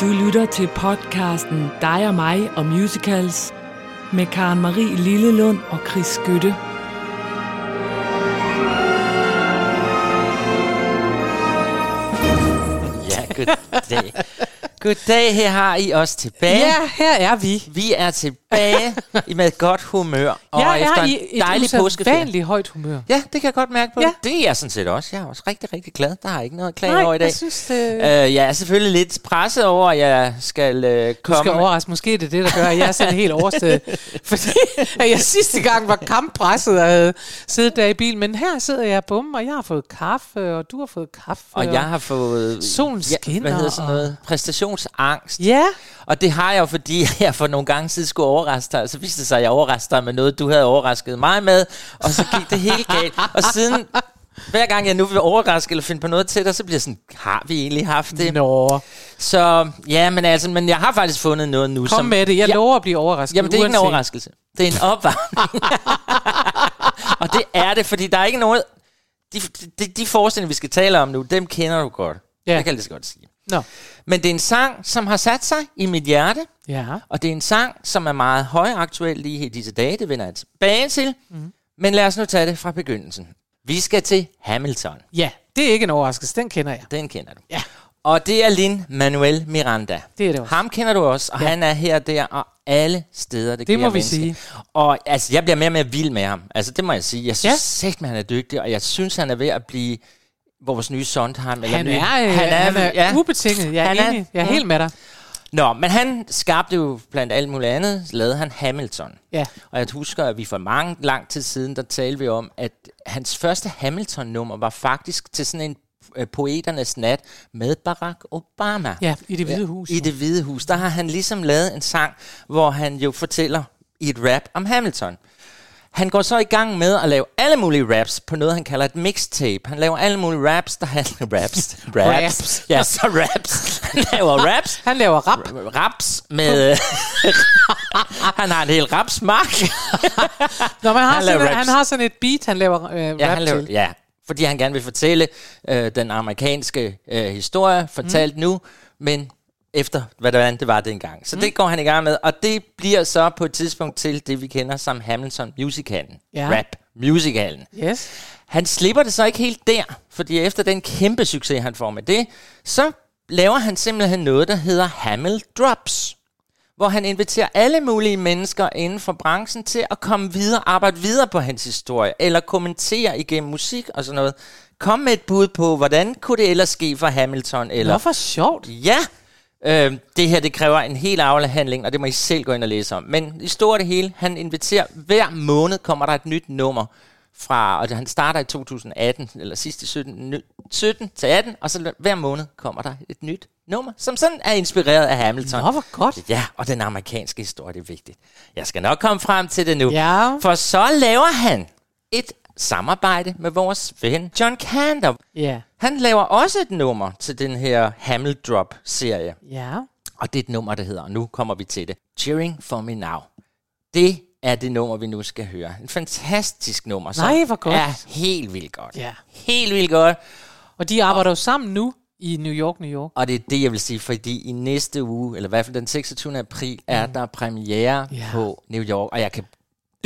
Du lytter til podcasten Dig og mig og musicals med Karen Marie Lillelund og Chris Skytte. Ja, goddag. Goddag, her har I os tilbage. Ja, her er vi. Vi er tilbage i med godt humør. Og Jeg efter er en i dejlig påskeferie. højt humør. Ja, det kan jeg godt mærke på. Ja. Ja. Det er jeg sådan set også. Jeg er også rigtig, rigtig glad. Der er ikke noget at klage Nej, over i dag. jeg synes, det... Øh, jeg er selvfølgelig lidt presset over, at jeg skal øh, Du komme... skal overraske. Måske er det det, der gør, at jeg er sådan helt overstået. Fordi at jeg sidste gang var kamppresset og havde siddet der i bilen. Men her sidder jeg bum, og jeg har fået kaffe, og du har fået kaffe. og jeg har fået... Solen ja, skinner, Hvad hedder sådan noget? Præstationsangst. Ja, Og det har jeg jo, fordi jeg for nogle gange siden skulle overraske dig. Så viste det sig, at jeg overraskede dig med noget, du havde overrasket mig med. Og så gik det helt galt. Og siden, hver gang jeg nu vil overraske eller finde på noget til dig, så bliver jeg sådan, har vi egentlig haft det? nå. Så ja, men altså, men jeg har faktisk fundet noget nu. Kom som, med det. Jeg ja, lover at blive overrasket. Jamen, det er ikke en overraskelse. Det er en opvarmning. og det er det, fordi der er ikke noget... De, de, de forestillinger, vi skal tale om nu, dem kender du godt. Ja. Det kan jeg lige så godt sige. Nå. Men det er en sang, som har sat sig i mit hjerte, Ja. og det er en sang, som er meget højaktuel lige i disse dage. Det vender jeg tilbage til. Mm. Men lad os nu tage det fra begyndelsen. Vi skal til Hamilton. Ja, det er ikke en overraskelse. Den kender jeg. Den kender du. Ja. Og det er Lin Manuel Miranda. Det er det også. Ham kender du også, og ja. han er her der og alle steder, det, Det må vi menneske. sige. Og altså, jeg bliver mere og mere vild med ham. Altså, det må jeg sige. Jeg synes Ja. ja. han er dygtig, og jeg synes, han er ved at blive vores nye Sondheim. Eller Han nye. er, øh, han er, han er ja. ubetinget. Jeg er Han er-. Jeg er Mm. helt med dig. Nå, men han skabte jo blandt alt muligt andet, lavede han Hamilton. Ja. Og jeg husker, at vi for mange lang tid siden, der talte vi om, at hans første Hamilton-nummer var faktisk til sådan en øh, poeternes nat med Barack Obama. Ja, i det hvide hus. I det hvide hus. Der har han ligesom lavet en sang, hvor han jo fortæller i et rap om Hamilton. Han går så i gang med at lave alle mulige raps på noget, han kalder et mixtape. Han laver alle mulige raps, der handler raps. Raps. Raps. Ja, så raps. Han laver raps. Han laver rap. Raps med... han har en hel rapsmark. Nå, men han, har Han sådan, raps. han har sådan et beat, han laver øh, ja, rap han laver, til. ja, fordi han gerne vil fortælle øh, den amerikanske øh, historie, fortalt mm. nu, men efter, hvordan det var dengang. Så mm. det går han i gang med, og det bliver så på et tidspunkt til det, vi kender som Hamilton Musicalen. Ja. Rap Musicalen. Yes. Han slipper det så ikke helt der, fordi efter den kæmpe succes, han får med det, så laver han simpelthen noget, der hedder Hamil Drops, hvor han inviterer alle mulige mennesker inden for branchen til at komme videre, arbejde videre på hans historie, eller kommentere igennem musik og sådan noget. Kom med et bud på, hvordan kunne det ellers ske for Hamilton, eller Nå, for sjovt. Ja, øh, det her det kræver en helt afhandling, og det må I selv gå ind og læse om. Men i stort det hele, han inviterer, hver måned kommer der et nyt nummer fra, og han starter i 2018, eller sidst i 17, ny- 17 til 18, og så hver måned kommer der et nyt nummer, som sådan er inspireret af Hamilton. Nå, hvor godt. Ja, og den amerikanske historie, det er vigtigt. Jeg skal nok komme frem til det nu. Ja. For så laver han et samarbejde med vores ven John Kander. Ja. Han laver også et nummer til den her Hamil Drop-serie. Ja. Og det er et nummer, der hedder, og nu kommer vi til det, Cheering for Me Now. Det er det nummer, vi nu skal høre. En fantastisk nummer, som Nej, hvor godt. er helt vildt godt. Ja. Helt vildt godt. Og de arbejder jo sammen nu i New York, New York. Og det er det, jeg vil sige, fordi i næste uge, eller i hvert fald den 26. april, er der premiere Ja. på New York, og jeg kan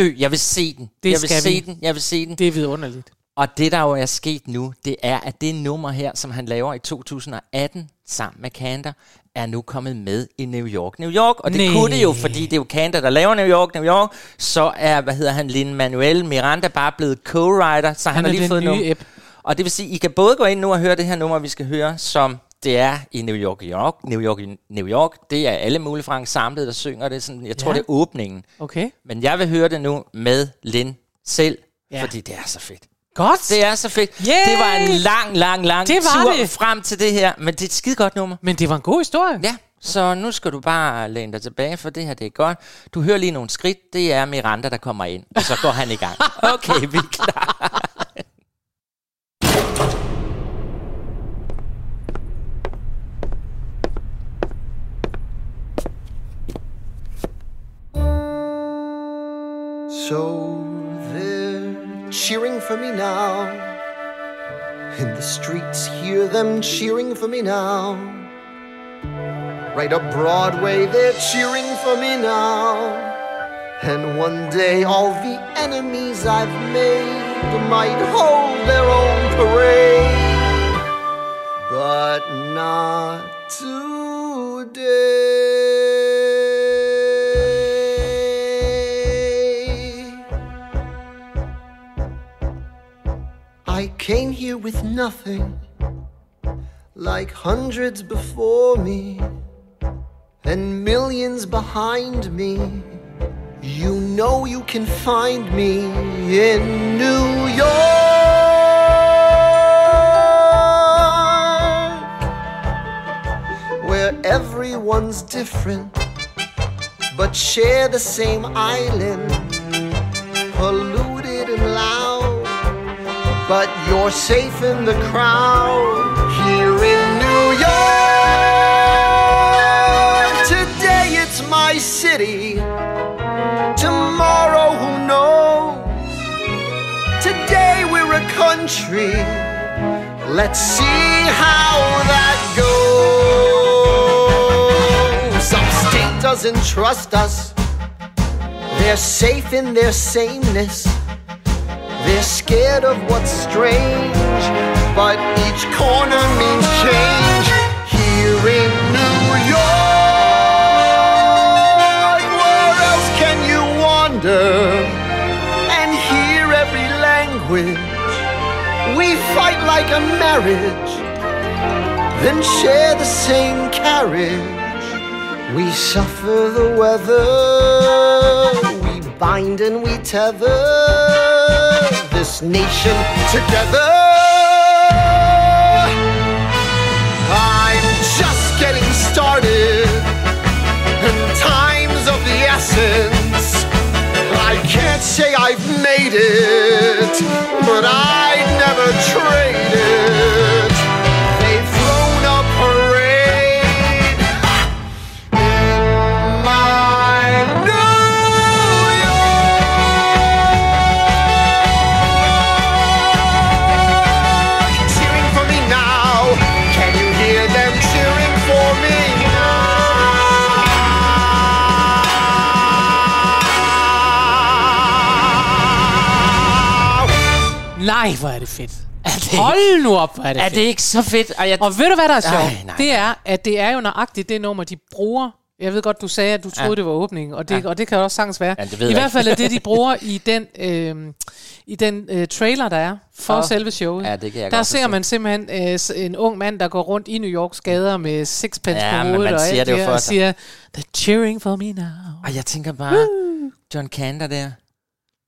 dø. Jeg vil se den. Det jeg vil se vi. den. Jeg vil se den. Det er vidunderligt. Og det, der jo er sket nu, det er, at det nummer her, som han laver i 2018 sammen med Kander, er nu kommet med i New York, New York. Og det Næh. kunne det jo, fordi det er jo Kander, der laver New York, New York. Så er, hvad hedder han, Lin Manuel Miranda bare blevet co-writer, så han, Han har lige fået app. Og det vil sige, I kan både gå ind nu og høre det her nummer, vi skal høre, som det er i New York, New York, New York, New York. Det er alle mulige fra ensemblet, der synger det. Sådan, jeg tror, Ja. det er åbningen. Okay. Men jeg vil høre det nu med Lin selv, ja. fordi det er så fedt. Godt. Det er så fedt. Yay! Det var en lang, lang, lang Det var tur det. frem til det her, men det er et skide godt nummer. Men det var en god historie. Ja, så nu skal du bare læne dig tilbage, for det her det er godt. Du hører lige nogle skridt, det er Miranda, der kommer ind, og så går han i gang. Okay, vi er klar. So they're cheering for me now. In the streets, hear them cheering for me now. Right up Broadway, they're cheering for me now. And one day all the enemies I've made might hold their own parade. But not today. Came here with nothing, like hundreds before me, and millions behind me. You know you can find me in New York, where everyone's different, but share the same island, polluted but you're safe in the crowd here in New York. Today it's my city, tomorrow who knows? Today we're a country, let's see how that goes. Some state doesn't trust us, they're safe in their sameness. They're scared of what's strange, but each corner means change. Here in New York, where else can you wander and hear every language? We fight like a marriage, then share the same carriage. We suffer the weather, we bind and we tether nation together. I'm just getting started, and time's of the essence. I can't say I've made it, but I'd never trade it. Nej, hvor er det fedt. Er det, Hold nu op, hvor er det er fedt. det ikke så fedt? Og, jeg, Og ved du, hvad der er sjovt? Ej, nej, det er, at det er jo nøjagtigt det nummer, de bruger. Jeg ved godt, du sagde, at du troede, Ja. det var åbningen, og det, og det kan også sagtens være. Ja, det I hvert fald er det, de bruger i den, øh, i den øh, trailer, der er for Åh. selve showet. Ja, det kan jeg der godt ser man simpelthen øh, en ung mand, der går rundt i New Yorks gader med sixpence Ja, på hovedet og siger det og sig. siger, they're cheering for me now. og jeg tænker bare, John Cantor der,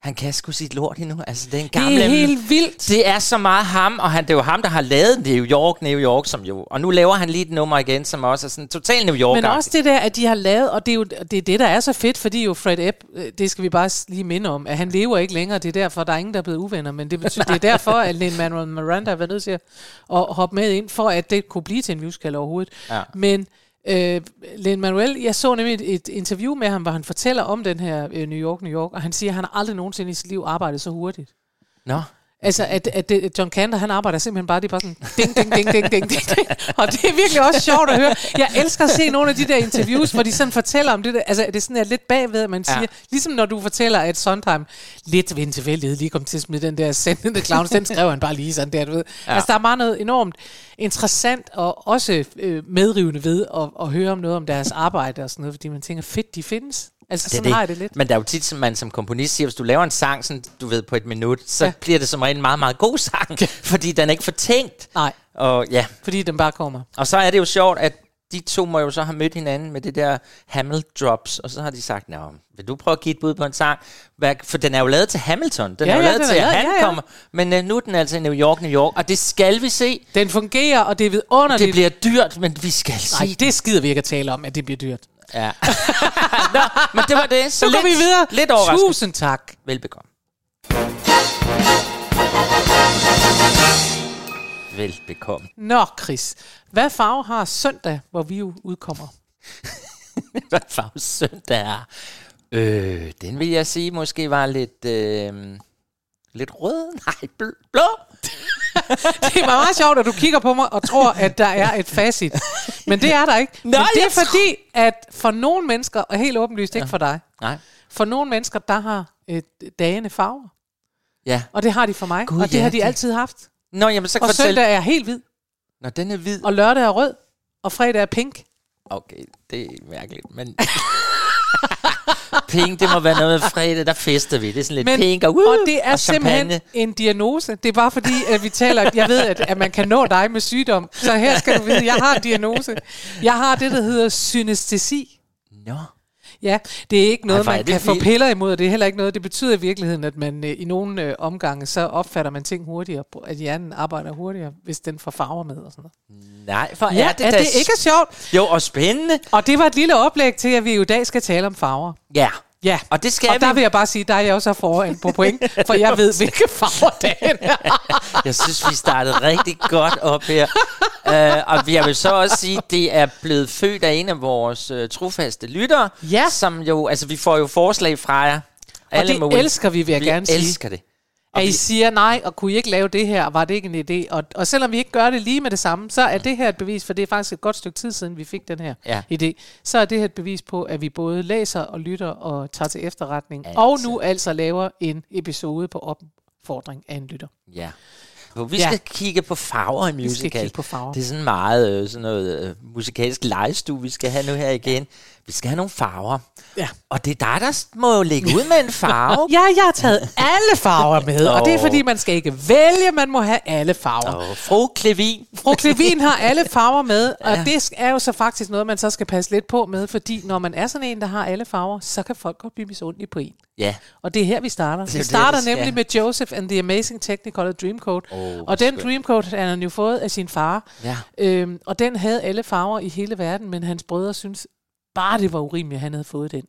han kan sgu sit lort endnu. Altså, det er en gammel... Det er helt vildt. Det er så meget ham, og han, det er jo ham, der har lavet New York, New York, som jo... Og nu laver han lige et nummer igen, som også er sådan total New york Men også det der, at de har lavet, og det er jo det, er det der er så fedt, fordi jo Fred Ebb, øh, det skal vi bare lige minde om, at han lever ikke længere, det er derfor, der er ingen, der er blevet uvenner, men det, betyder, det er derfor, at Lin-Manuel Miranda har været nødt til at, at hoppe med ind, for at det kunne blive til en musical overhovedet. Ja. Men øh, Lin-Manuel, jeg så nemlig et, et interview med ham, hvor han fortæller om den her øh, New York, New York, og han siger, at han har aldrig nogensinde i sit liv arbejdet så hurtigt. Nå, Altså, at, at det, John Cantor, han arbejder simpelthen bare, det er bare sådan, ding, ding, ding, ding, ding, ding, ding. Og det er virkelig også sjovt at høre. Jeg elsker at se nogle af de der interviews, hvor de sådan fortæller om det der, altså det er sådan er lidt bagved, at man siger, Ja. ligesom når du fortæller, at Sondheim lidt ved en tilfældighed lige kom til at smide den der Send the Clowns, den skrev han bare lige sådan der, du ved. Ja. Altså, der er meget noget enormt interessant og også øh, medrivende ved at, at høre om noget om deres arbejde og sådan noget, fordi man tænker, fedt, de findes. Altså, det sådan det. har jeg det lidt. Men der er jo tit, som man som komponist siger, hvis du laver en sang, sådan, du ved, på et minut, så Ja. bliver det som regel en meget, meget god sang, fordi den er ikke fortænkt. Nej, Og ja, fordi den bare kommer. og så er det jo sjovt, at de to må jo så have mødt hinanden med det der Hamil Drops, og så har de sagt, Nå, vil du prøve at give et bud på en sang? Hvad, for den er jo lavet til Hamilton, den Ja, er jo ja, lavet til, at han ja, ja. kommer, men uh, nu er den altså i New York, New York, og det skal vi se. Den fungerer, og det er vidunderligt. Det bliver dyrt, men vi skal se Nej, det skider vi ikke at tale om, at det bliver dyrt. Ja. Nå, men det var det. Så går vi videre. Lidt overrasket. Tusind tak. Velbekomme. Velbekomme. Nå, Chris. Hvad farve har søndag, hvor vi jo udkommer? Hvad farve søndag er? Øh, den vil jeg sige måske var lidt... Øh, lidt rød? Nej, bl- blå? det er meget sjovt, at du kigger på mig og tror, at der er et facit. Men det er der ikke. Nej, Men det er fordi, at for nogle mennesker, og helt åbenlyst ikke for dig, Nej. for nogle mennesker, der har øh, dagene farver. Ja. Og det har de for mig. Gud, og det ja, har de det- altid haft. Nå, jamen så Og fortæl. søndag er helt hvid, Nå, den er hvid. og lørdag er rød, og fredag er pink. Okay, det er mærkeligt, men... pink, det må være noget med fredag, der fester vi. Det er sådan lidt Men, pink og, uh, og det er og simpelthen en diagnose. Det er bare fordi, at vi taler, jeg ved, at, at man kan nå dig med sygdom. Så her skal du vide, jeg har en diagnose. Jeg har det, der hedder synestesi. Nå. Ja, det er ikke noget, Ej, hvor er man kan få piller imod, og det er heller ikke noget. Det betyder i virkeligheden, at man øh, i nogle øh, omgange, så opfatter man ting hurtigere, at hjernen arbejder hurtigere, hvis den får farver med og sådan noget. Nej, for Ja, er det er da det ikke er sjovt? Jo, og spændende. Og det var et lille oplæg til, at vi i dag skal tale om farver. Ja. Ja, Og det skal og der vi. vil jeg bare sige, der er jeg også foran på point, for jeg ved, hvilke farver dagen er. Jeg synes, vi startede rigtig godt op her. Uh, og jeg vil så også sige, at det er blevet født af en af vores uh, trofaste lyttere. Ja. Som jo, altså vi får jo forslag fra jer. Og det elsker vi, vil jeg vi gerne sige. elsker det. Og At I vi- siger nej, og kunne I ikke lave det her, var det ikke en idé? Og, og selvom vi ikke gør det lige med det samme, så er det her et bevis, for det er faktisk et godt stykke tid siden, vi fik den her Ja. idé. Så er det her et bevis på, at vi både læser og lytter og tager til efterretning. Altså. Og nu altså laver en episode på opfordring af en lytter. Ja. Vi Ja. skal kigge på farver i skal musical. kigge på farver. Det er sådan meget øh, sådan noget øh, musikalsk legestue, vi skal have nu her igen. Vi skal have nogle farver. Ja. Og det er dig, der må jo lægge ud med en farve. Ja, jeg har taget alle farver med, og det er fordi, man skal ikke vælge, man må have alle farver. Og fru Klevin. Fru Klevin har alle farver med, og Ja. det er jo så faktisk noget, man så skal passe lidt på med, fordi når man er sådan en, der har alle farver, så kan folk godt blive misundelige på en. Ja. Og det er her, vi starter. er Vi starter det, nemlig skal. med Joseph and the Amazing Technicolor Dreamcoat. Åh, og den skønt. Dreamcoat han han jo fået af sin far. Ja. Øhm, og den havde alle farver i hele verden, men hans brødre synes bare, det var urimeligt, at han havde fået den.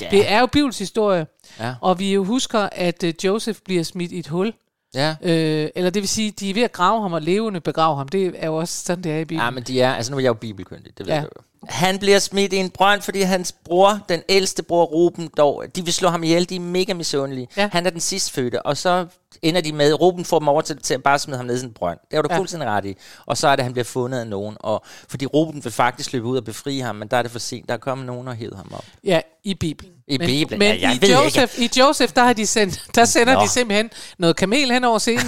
Ja. Det er jo Bibels historie, Ja. og vi jo husker, at uh, Joseph bliver smidt i et hul. Ja. Øh, eller det vil sige, de er ved at grave ham og levende begrave ham. Det er jo også sådan, det er i Bibelen. Ja, men de er, altså nu er jeg jo bibelkyndig, det ved Ja. du jo. Han bliver smidt i en brønd, fordi hans bror, den ældste bror Ruben, dog, de vil slå ham ihjel, de er mega misundelige. Ja. Han er den sidst fødte, og så ender de med, Ruben får dem over til, til at bare smide ham ned i en brønd. Det er du Ja. fuldstændig ret i. Og så er det, at han bliver fundet af nogen, og fordi Ruben vil faktisk løbe ud og befri ham, men der er det for sent. Der er kommet nogen og hævet ham op. Ja, i Bibelen. I men, Bibelen, Men ja, jeg i, ved Joseph, i Joseph, der, har de sendt, der sender Nå. de simpelthen noget kamel hen over scenen,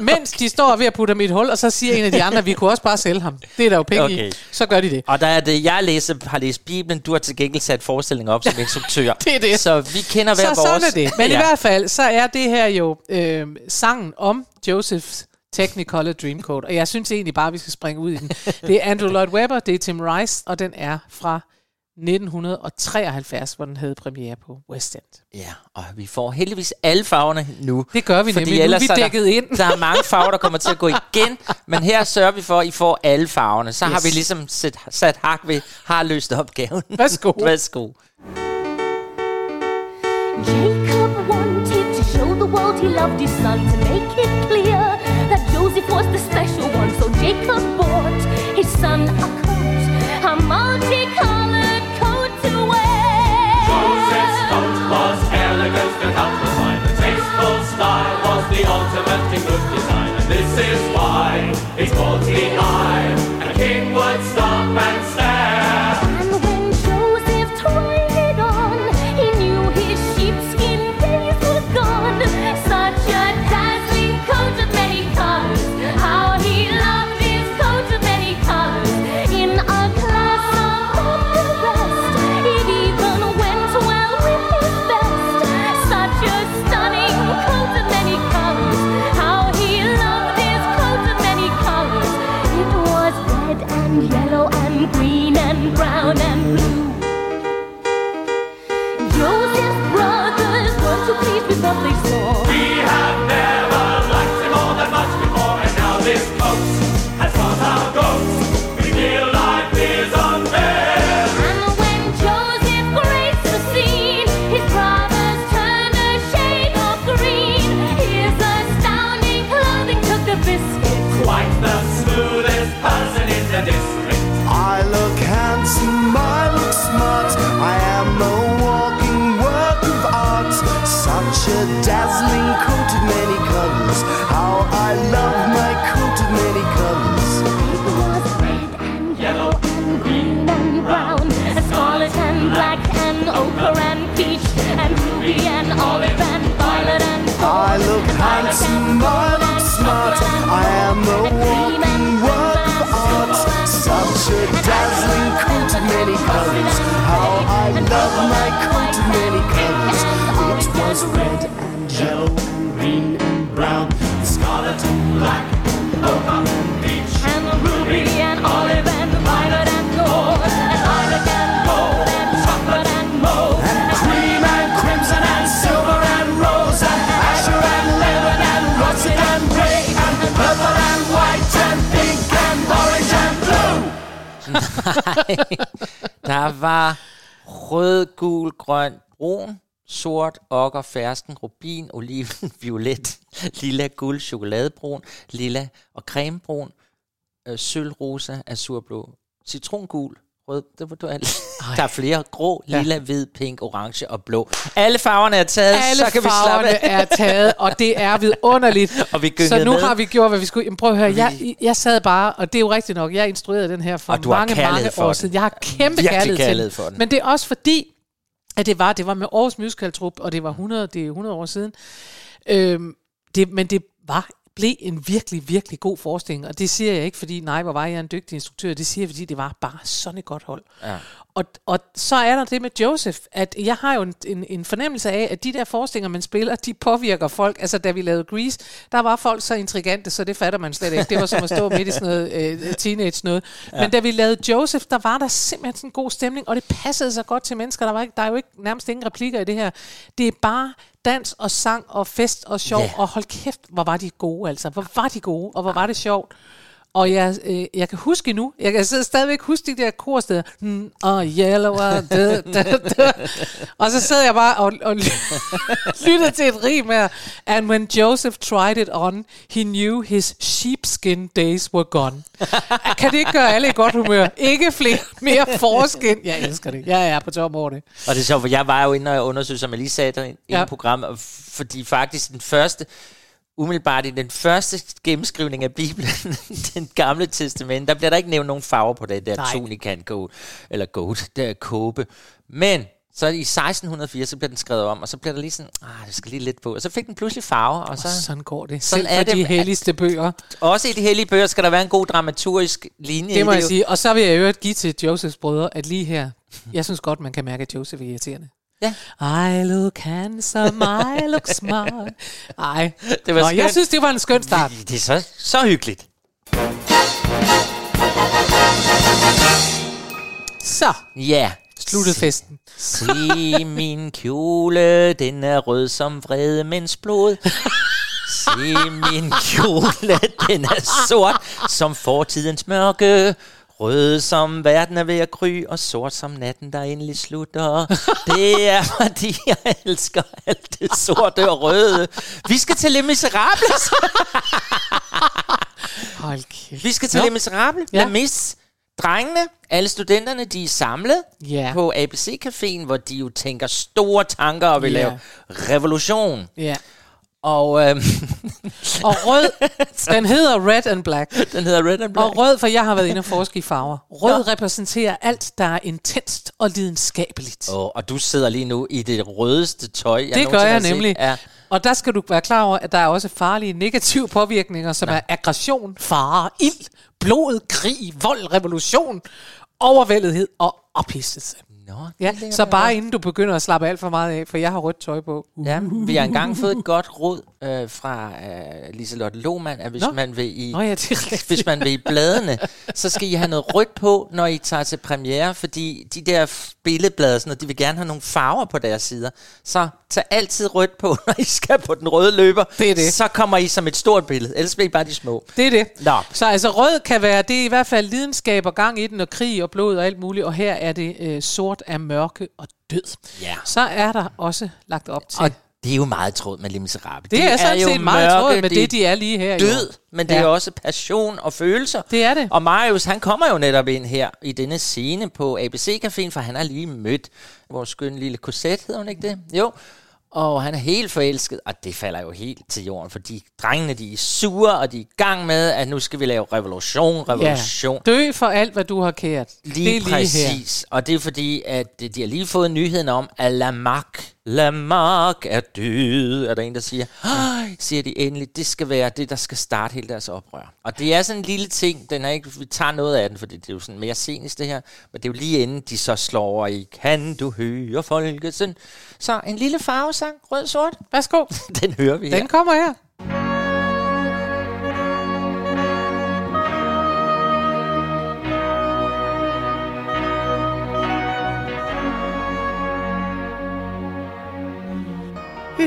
mens de står ved at putte ham i et hul, og så siger en af de andre, vi kunne også bare sælge ham. Det er der jo penge Okay. i. Så gør de det. Og der er det, jeg læser, har læst Bibelen, du har til gengæld sat forestillingen op som instruktør. Det er det. Så vi kender hver Så vores. sådan er det. Men ja. i hvert fald, så er det her jo øh, sangen om Josephs Technicolor Dreamcoat, og jeg synes egentlig bare, vi skal springe ud i den. Det er Andrew Lloyd Webber, det er Tim Rice, og den er fra 1973, hvor den havde premiere på West End. Ja, og vi får heldigvis alle farverne nu. Det gør vi Fordi nemlig. Nu er ellers vi er der- dækket ind. Der er mange farver, der kommer til at gå igen, men her sørger vi for, at I får alle farverne. Så yes. har vi ligesom sat, sat hak ved, har løst opgaven. Værsgo. Værsgo. To show he loved his son to make it clear that Joseph was the special one. So Jacob bought his son a coat, a multicolored coat to wear. Joseph's coat was elegant and outlined. The tasteful style was the ultimate in good design. And this is why it's called the eye. Handsome, I look smart. I am a walking work of art. Such a dazzling coat of many colors. How I love my coat of many colors. It was red and yellow, green and brown. Scarlet and black, Der var rød, gul, grøn, brun, sort, okker, fersken, rubin, oliven, violet, lilla, guld, chokoladebrun, lilla og cremebrun, øh, sølvrosa, azurblå, citrongul, rød, det var du alt. Der er flere, grå, lilla, hvid, pink, orange og blå. Alle farverne er taget, Alle så kan vi slappe farverne af. er taget, og det er vidunderligt. Og vi Så nu med. har vi gjort, hvad vi skulle. Jamen, prøv at høre, jeg, jeg sad bare, og det er jo rigtigt nok, jeg instruerede den her for mange, mange for år den. siden. Jeg har kæmpe kærlighed, kærlighed til for den. Men det er også fordi, at det var, det var med Aarhus Musical Troupe, og det var 100, det er 100 år siden. Øhm, det, men det var blev en virkelig, virkelig god forestilling. Og det siger jeg ikke, fordi nej, hvor var jeg en dygtig instruktør. Det siger jeg, fordi det var bare sådan et godt hold. Ja. Og, og så er der det med Joseph, at jeg har jo en, en, en fornemmelse af, at de der forestillinger, man spiller, de påvirker folk. Altså, da vi lavede Grease, der var folk så intrigante, så det fatter man slet ikke. Det var som at stå midt i sådan noget øh, teenage noget. Ja. Men da vi lavede Joseph, der var der simpelthen sådan en god stemning, og det passede så godt til mennesker. Der, var ikke, der er jo ikke nærmest ingen replikker i det her. Det er bare dans og sang og fest og sjov, yeah. og hold kæft, hvor var de gode altså. Hvor var de gode, og hvor var det sjovt. Og jeg, øh, jeg kan huske nu, jeg kan stadigvæk huske de der korsteder. Mm, og yellow, og da, da, da. Og så sad jeg bare og, og lyttede til et rim her. And when Joseph tried it on, he knew his sheepskin days were gone. kan det ikke gøre alle i godt humør? Ikke flere, mere forskin. Jeg elsker det. Jeg er på tom over det. Og det er sjovt, for jeg var jo inde og undersøge, som jeg lige sagde der i Ja. ja. program, og f- fordi faktisk den første, umiddelbart i den første gennemskrivning af Bibelen, den gamle testament, der bliver der ikke nævnt nogen farver på det der Nej. tunikan coat, eller goat, der kåbe. Men så i 1604, så bliver den skrevet om, og så bliver der lige sådan, ah, det skal lige lidt på. Og så fik den pludselig farver, og så, Og sådan går det. Sådan Selv er for det de helligste bøger. også i de hellige bøger skal der være en god dramaturgisk linje. Det må jeg jo. sige. Og så vil jeg øvrigt give til Josephs brødre, at lige her, jeg synes godt, man kan mærke, at Joseph er irriterende. Ja. I look handsome, I look smart. Ej, Det var Nå, jeg skønt. synes, det var en skøn start. Det er så, så hyggeligt. Så Ja. sluttede festen. Se min kjole, den er rød som vrede mens blod. Se min kjole, den er sort som fortidens mørke. Rød som verden er ved at gry, og sort som natten, der endelig slutter. Det er, fordi jeg elsker alt det sorte og røde. Vi skal til Les Miserables. Hold kæft. Vi skal til. Les Miserables. Ja. Ja. Mis. Drengene, alle studenterne, de er samlet Ja. på ABC-caféen, hvor de jo tænker store tanker og vil Ja. lave revolution. Ja. Og øhm, Og rød, den hedder Red and Black. den hedder Red and Black. Og rød, for jeg har været inde og forske i farver. Rød repræsenterer alt, der er intenst og lidenskabeligt. Oh, og du sidder lige nu i det rødeste tøj, jeg Det gør jeg nemlig. Ja. Og der skal du være klar over, at der er også farlige negative påvirkninger, som er aggression, fare, ild, blod, krig, vold, revolution, overvældethed og ophidselse. Nå, Ja, så bare inden du begynder at slappe alt for meget af, for jeg har rødt tøj på. Ja, vi har engang fået et godt råd øh, fra øh, Liselotte Lohmann, at hvis Nå. man vil i Nå ja, hvis man vil i bladene, så skal I have noget rødt på, når I tager til premiere, fordi de der billedblade, sådan noget, de vil gerne have nogle farver på deres sider. Så tag altid rødt på, når I skal på den røde løber. Det er det. Så kommer I som et stort billede, ellers bliver I bare de små. Det er det. Nå. Så altså rød kan være, det er i hvert fald lidenskab og gang i den, og krig og blod og alt muligt, og her er det øh, sort af mørke og død. Ja. Så er der også lagt op til. Og det er jo meget tråd med Les Miserables. det er sådan set meget tråd med det, de er lige her. død, år. men det Ja. er også passion og følelser. Det er det. Og Marius, han kommer jo netop ind her i denne scene på ABC-caféen, for han har lige mødt vores skønne lille Cosette, hedder hun ikke det? Jo. Og han er helt forelsket, og det falder jo helt til jorden, fordi drengene de er sure, og de er i gang med, at nu skal vi lave revolution, revolution. Ja. Dø for alt, hvad du har kært. Lige, det er lige her. præcis. Og det er fordi, at de har lige fået nyheden om, at Lamarck Lamarck er død, er der en, der siger. Ej, siger de endelig, det skal være det, der skal starte hele deres oprør. Og det er sådan en lille ting, den er ikke, vi tager noget af den, for det er jo sådan mere scenisk det her, men det er jo lige inden de så slår over i, kan du høre folkesen? Så en lille farvesang, rød-sort, Værsgo. den hører vi her. Den kommer her.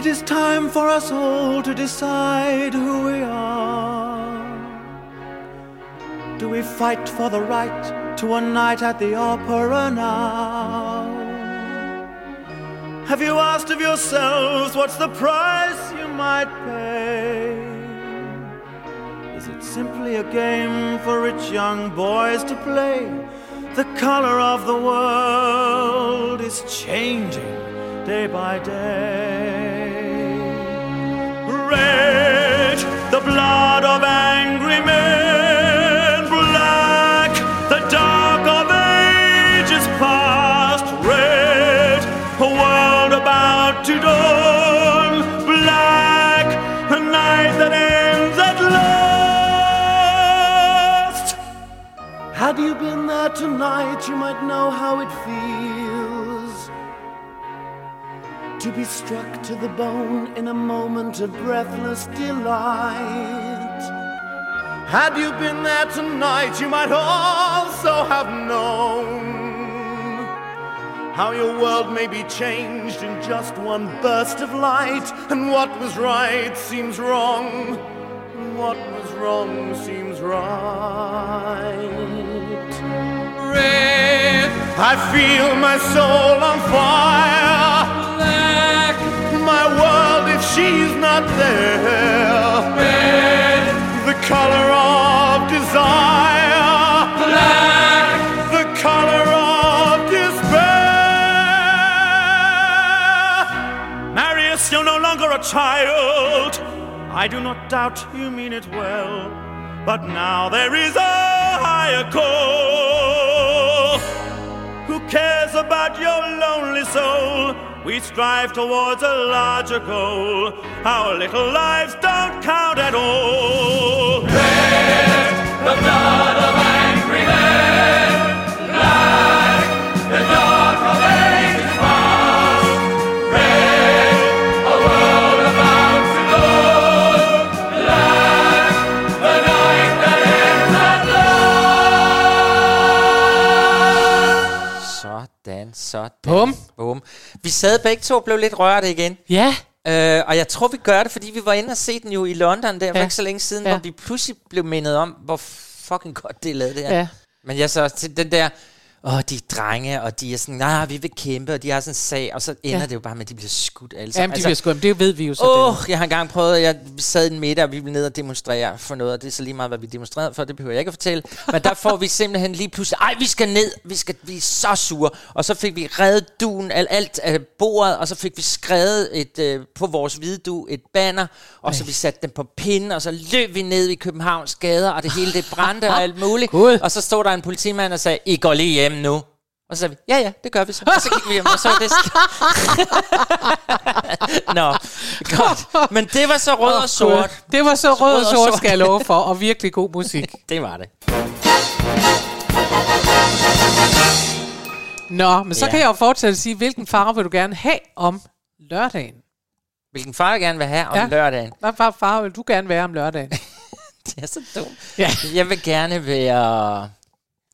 It is time for us all to decide who we are. Do we fight for the right to a night at the opera now? Have you asked of yourselves what's the price you might pay? Is it simply a game for rich young boys to play? The color of the world is changing day by day. Red, the blood of angry men. Black, the dark of ages past. Red, a world about to dawn. Black, a night that ends at last. Had you been there tonight, you might know how it to be struck to the bone in a moment of breathless delight. Had you been there tonight, you might also have known how your world may be changed in just one burst of light, and what was right seems wrong, and what was wrong seems right. Red, I feel my soul on fire. My world if she's not there. Red, the color of desire. Black, the color of despair. Marius, you're no longer a child. I do not doubt you mean it well. But now there is a higher call. Who cares about your lonely soul? We strive towards a larger goal. Our little lives don't count at all. The blood of angry men, black, the dark of ages past. Red, a world about to dawn. Black, the night that ends at last. Sådan, sådan. Bum. Bum. Vi sad begge to og blev lidt rørt igen. Ja. Øh, og jeg tror, vi gør det, fordi vi var inde og se den jo i London der for Ja. ikke så længe siden, Ja. hvor vi pludselig blev mindet om, hvor fucking godt det er lavet det her. Ja. Men jeg så til den der, åh, de er drenge, og de er sådan, nej, vi vil kæmpe, og de har sådan en sag, og så ender Ja. det jo bare med, at de bliver skudt alle sammen. Jamen, de bliver sgu, det ved vi jo så. Åh, det. jeg har engang prøvet, jeg sad i en middag, og vi ville ned og demonstrere for noget, og det er så lige meget, hvad vi demonstrerede for, det behøver jeg ikke at fortælle. Men der får vi simpelthen lige pludselig, ej, vi skal ned, vi skal vi er så sure. Og så fik vi reddet duen, alt, alt af bordet, og så fik vi skrevet et, øh, på vores hvide du et banner, og så vi satte den på pinden, og så løb vi ned i Københavns gader, og det hele det brændte og alt muligt. Gud. Og så stod der en politimand og sagde, I går lige hjem nu. Og så sagde vi, ja ja, det gør vi så. Og så gik vi hjem, og så var det... Nå, godt. Men det var så rød og sort. Det var så rød og Rød og sort, sort. skal jeg love for, og virkelig god musik. Det var det. Nå, men så Ja. kan jeg jo fortsætte at sige, hvilken farve vil du gerne have om lørdagen? Hvilken far jeg gerne vil have om Ja. lørdagen. Hvad far- farve vil du gerne være om lørdagen? Det er så dumt. Ja. Jeg vil gerne være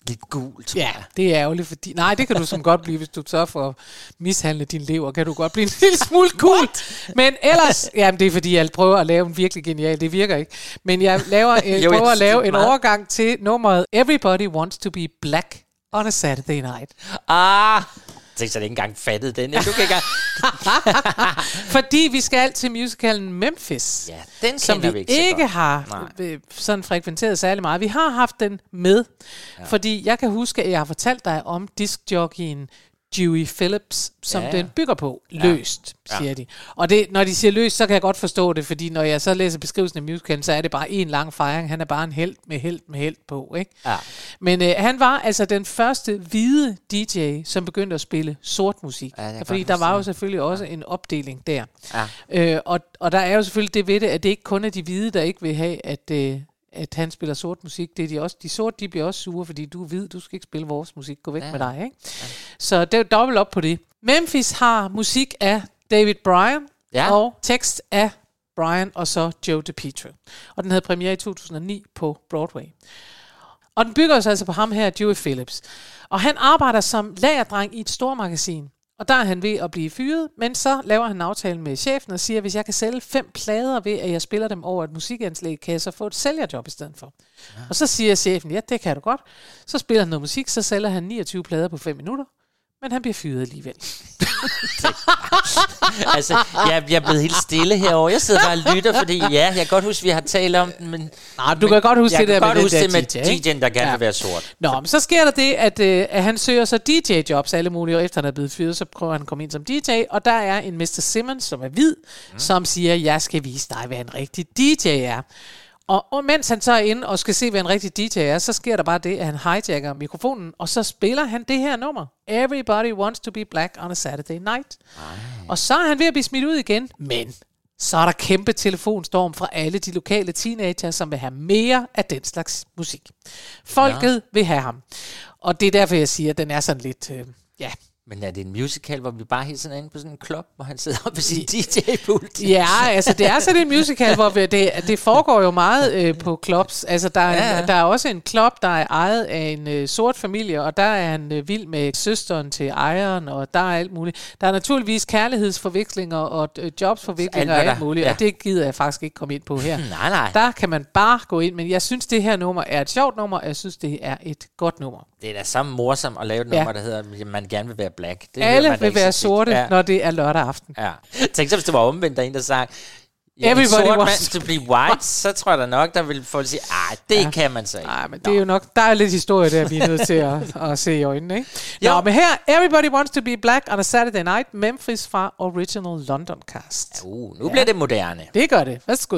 lidt gul, tror Ja, det er ærgerligt, fordi... Nej, det kan du som godt blive, hvis du tør for at mishandle din lever, kan du godt blive en lille smule cool. Men ellers... Jamen, det er fordi, jeg prøver at lave en virkelig genial... Det virker ikke. Men jeg laver, øh, Jo, prøver at lave en meget- overgang til nummeret Everybody Wants to be Black on a Saturday Night. Ah, det så ikke engang fattet den. Du kan ikke engang... Fordi vi skal til musicalen Memphis. Ja, den som vi, vi ikke ikke godt. har Nej. øh, sådan frekventeret særlig meget. Vi har haft den med, ja. fordi jeg kan huske, at jeg har fortalt dig om diskjockeyen Dewey Phillips, som Ja. ja. den bygger på. Løst, siger de. Og det, når de siger løst, så kan jeg godt forstå det, fordi når jeg så læser beskrivelsen af musicalen, så er det bare en lang fejring. Han er bare en held med held med held på. Ikke? Ja. Men øh, han var altså den første hvide DJ, som begyndte at spille sort musik. Ja, fordi der var jo selvfølgelig også en opdeling der. Ja. Øh, og, og der er jo selvfølgelig det ved det, at det ikke kun er de hvide, der ikke vil have, at, øh, at han spiller sort musik. Det er de også. De sorte, de bliver også sure, fordi du er hvid, du skal ikke spille vores musik. Gå væk Ja. med dig, ikke? Ja. Så det er dobbelt op på det. Memphis har musik af David Bryan Ja. og tekst af Bryan og så Joe DePietro. Og den havde premiere i 2009 på Broadway. Og den bygger sig altså på ham her, Dewey Phillips. Og han arbejder som lagerdreng i et stormagasin. Og der er han ved at blive fyret, men så laver han en aftale med chefen og siger, at hvis jeg kan sælge fem plader ved, at jeg spiller dem over et musikanslag, kan jeg så få et sælgerjob i stedet for. Ja. Og så siger chefen, ja, det kan du godt. Så spiller han noget musik, så sælger han 29 plader på 5 minutter, men han bliver fyret alligevel. altså, jeg, jeg er blevet helt stille herovre. Jeg sidder bare og lytter, fordi ja, jeg kan godt huske, vi har talt om den, men... Nej, du kan godt huske jeg det der med huske det med DJ? DJ'en, der gerne Ja. vil være sort. Nå, men så sker der det, at, øh, at han søger så DJ-jobs alle mulige, og efter han er blevet fyret, så prøver han at komme ind som DJ, og der er en Mr. Simmons, som er hvid, mm. som siger, jeg skal vise dig, hvad en rigtig DJ er. Og, og mens han så er inde og skal se, hvad en rigtig DJ er, så sker der bare det, at han hijacker mikrofonen, og så spiller han det her nummer. Everybody wants to be black on a Saturday night. Ej. Og så er han ved at blive smidt ud igen, men så er der kæmpe telefonstorm fra alle de lokale teenager, som vil have mere af den slags musik. Folket ja. vil have ham. Og det er derfor, jeg siger, at den er sådan lidt... Øh, ja, Men er det en musical, hvor vi bare hele tiden er inde på sådan en klub, hvor han sidder oppe ved sin DJ-pult? Ja, altså det er sådan en musical, hvor vi, det, det foregår jo meget øh, på clubs. Altså der er, Ja, ja. der er også en club, der er ejet af en øh, sort familie, og der er han øh, vild med søsteren til ejeren, og der er alt muligt. Der er naturligvis kærlighedsforvekslinger og øh, jobsforviklinger Alt, og alt muligt, ja. og det gider jeg faktisk ikke komme ind på her. Nej, nej. Der kan man bare gå ind, men jeg synes, det her nummer er et sjovt nummer, og jeg synes, det er et godt nummer. Det er da så morsomt at lave et Ja. nummer, der hedder, at man gerne vil være black. Det Alle man vil være sorte, Ja. når det er lørdag aften. Ja. Tænk så, hvis det var omvendt, der er en, der sang, ja, Everybody Everybody sort wants mand to be white, så tror jeg da nok, der vil folk sige, ah, det ja. kan man så ikke. Nej, men det er jo nok, der er lidt historie der, vi er nødt til at, at se i øjnene, ikke? Nå, Jo. men her, Everybody Wants to be Black on a Saturday Night, Memphis fra Original London Cast. Uh, nu ja. bliver det moderne. Det gør det. Værsgo.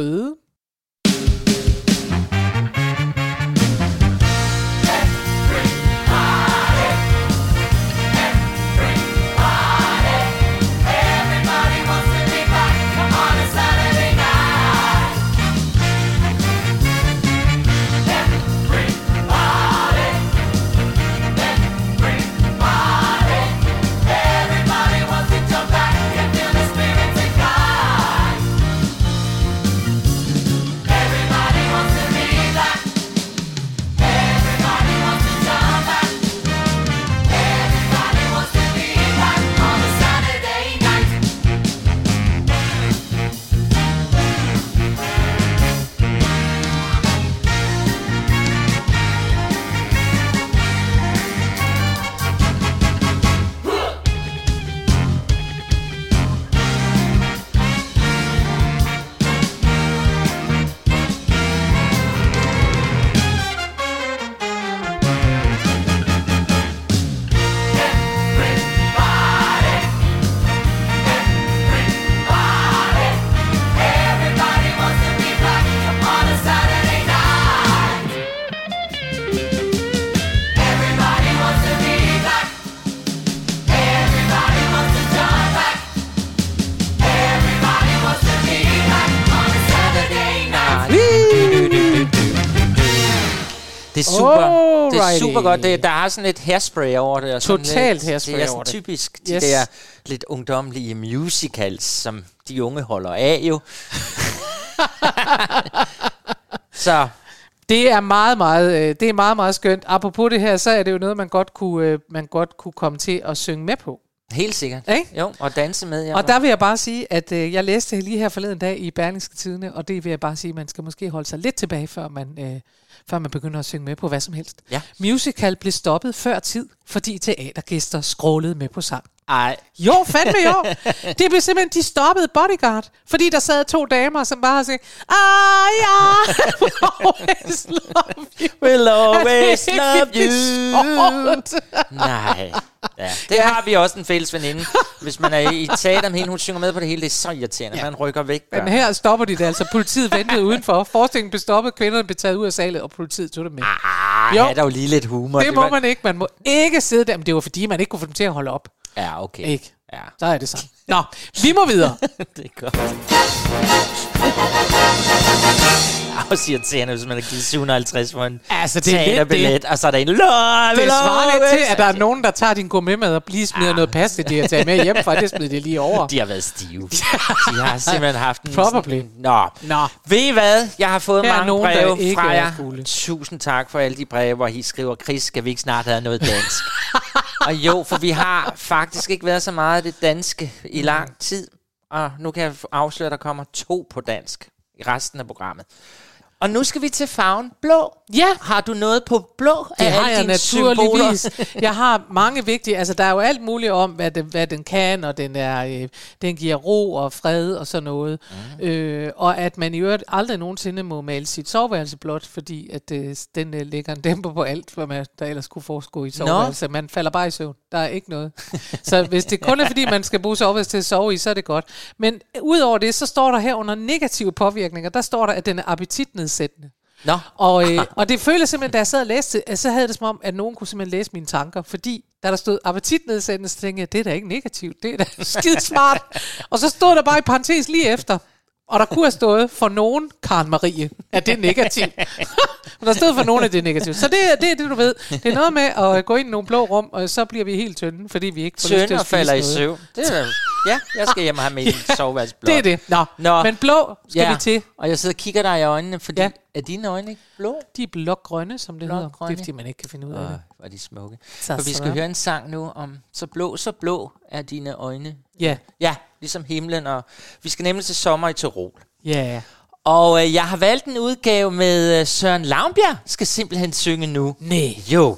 Super godt. Det, der har sådan et hairspray over det. Og sådan Totalt lidt, hairspray Det er over sådan det. typisk de Yes. der lidt ungdomlige musicals, som de unge holder af jo. Så Det er meget, meget, øh, det er meget, meget skønt. Apropos det her, så er det jo noget, man godt kunne, øh, man godt kunne komme til at synge med på. Helt sikkert. Ikke? Jo, og danse med. Ja. Og der vil jeg bare sige, at øh, jeg læste lige her forleden dag i Berlingske Tidene, og det vil jeg bare sige, at man skal måske holde sig lidt tilbage, før man, øh, før man begynder at synge med på hvad som helst. Ja. Musical blev stoppet før tid, fordi teatergæster skrålede med på sang. Ej, Jo, fandme jo. Det blev simpelthen, de stoppede Bodyguard, fordi der sad to damer, som bare sagde, ah ja, always love you. will always love you. Nej. Ja, det ja. har vi også en fælles veninde. Hvis man er i teater med hende, hun synger med på det hele, det er så irriterende. Ja. Man rykker væk. Men her stopper de det altså. Politiet ventede udenfor. Forestillingen blev stoppet, kvinderne blev taget ud af salet, og politiet tog det med. Ah, Jo. jo. der jo lige lidt humor. det må var- man ikke. Man må ikke sidde der. Men det var fordi, man ikke kunne få dem til at holde op. Ja, okay. Ikke? Ja, Så er det sådan. Nå, vi må videre. det er godt. Også irriterende, hvis man har givet 750 for en Altså, det er lidt teaterbillet, og så er der en løg. Det svarer lidt til, at der er nogen, der tager din gourmetmad og lige smider noget pasta, de har taget med hjem fra. Det smider de lige over. De har været stive. De har simpelthen haft en... Probably. Nå. Nå. Ved I hvad? Jeg har fået Her er mange nogen, breve fra er jer. Tusind tak for alle de breve, hvor I skriver, Chris, skal vi ikke snart have noget dansk? og jo, for vi har faktisk ikke været så meget af det danske i i lang tid. Og nu kan jeg afsløre, at der kommer to på dansk i resten af programmet. Og nu skal vi til farven blå. Ja. Har du noget på blå? Det af har jeg naturligvis. symboler? Jeg har mange vigtige, altså der er jo alt muligt om, hvad den, hvad den kan, og den, er, øh, den giver ro og fred og sådan noget. Mm. Øh, og at man i øvrigt aldrig nogensinde må male sit soveværelse blot, fordi at øh, den øh, lægger en dæmper på alt, hvad man, der ellers kunne foregå i et soveværelse. Man falder bare i søvn. Der er ikke noget. så hvis det kun er fordi, man skal bruge soveværelse til at sove i, så er det godt. Men udover det, så står der her under negative påvirkninger, der står der, at den er appetitnedsættende. Nå, Og, øh, og det føltes simpelthen, da jeg sad og læste det, at så havde det som om, at nogen kunne simpelthen læse mine tanker, fordi da der stod appetitnedsættende, så tænkte jeg, det er da ikke negativt, det er da skide smart. og så stod der bare i parentes lige efter, og der kunne have stået for nogen, Karen Marie, at det er negativt. Men der stod for nogen, at det er negativt. Så det, er- det er det, du ved. Det er noget med at gå ind i nogle blå rum, og så bliver vi helt tynde, fordi vi ikke får lyst til Tønder at falder i noget. søvn. Det er, ja, jeg skal hjem og have mit soveværelse blå. Det er det. Nå. Nå. Men blå skal vi til. Og jeg sidder og kigger dig i øjnene, fordi Ja. ja. er dine øjne ikke blå? De er blågrønne, som det hedder. Det er fordi, man ikke kan finde ud af det. hvor er de smukke. Så For vi skal sådan. høre en sang nu om, så blå, så blå er dine øjne. Ja. Ja, ligesom himlen, og vi skal nemlig til sommer i Tirol. Ja. Og øh, jeg har valgt en udgave med øh, Søren Lavnbjerg, skal simpelthen synge nu. Nej. Jo.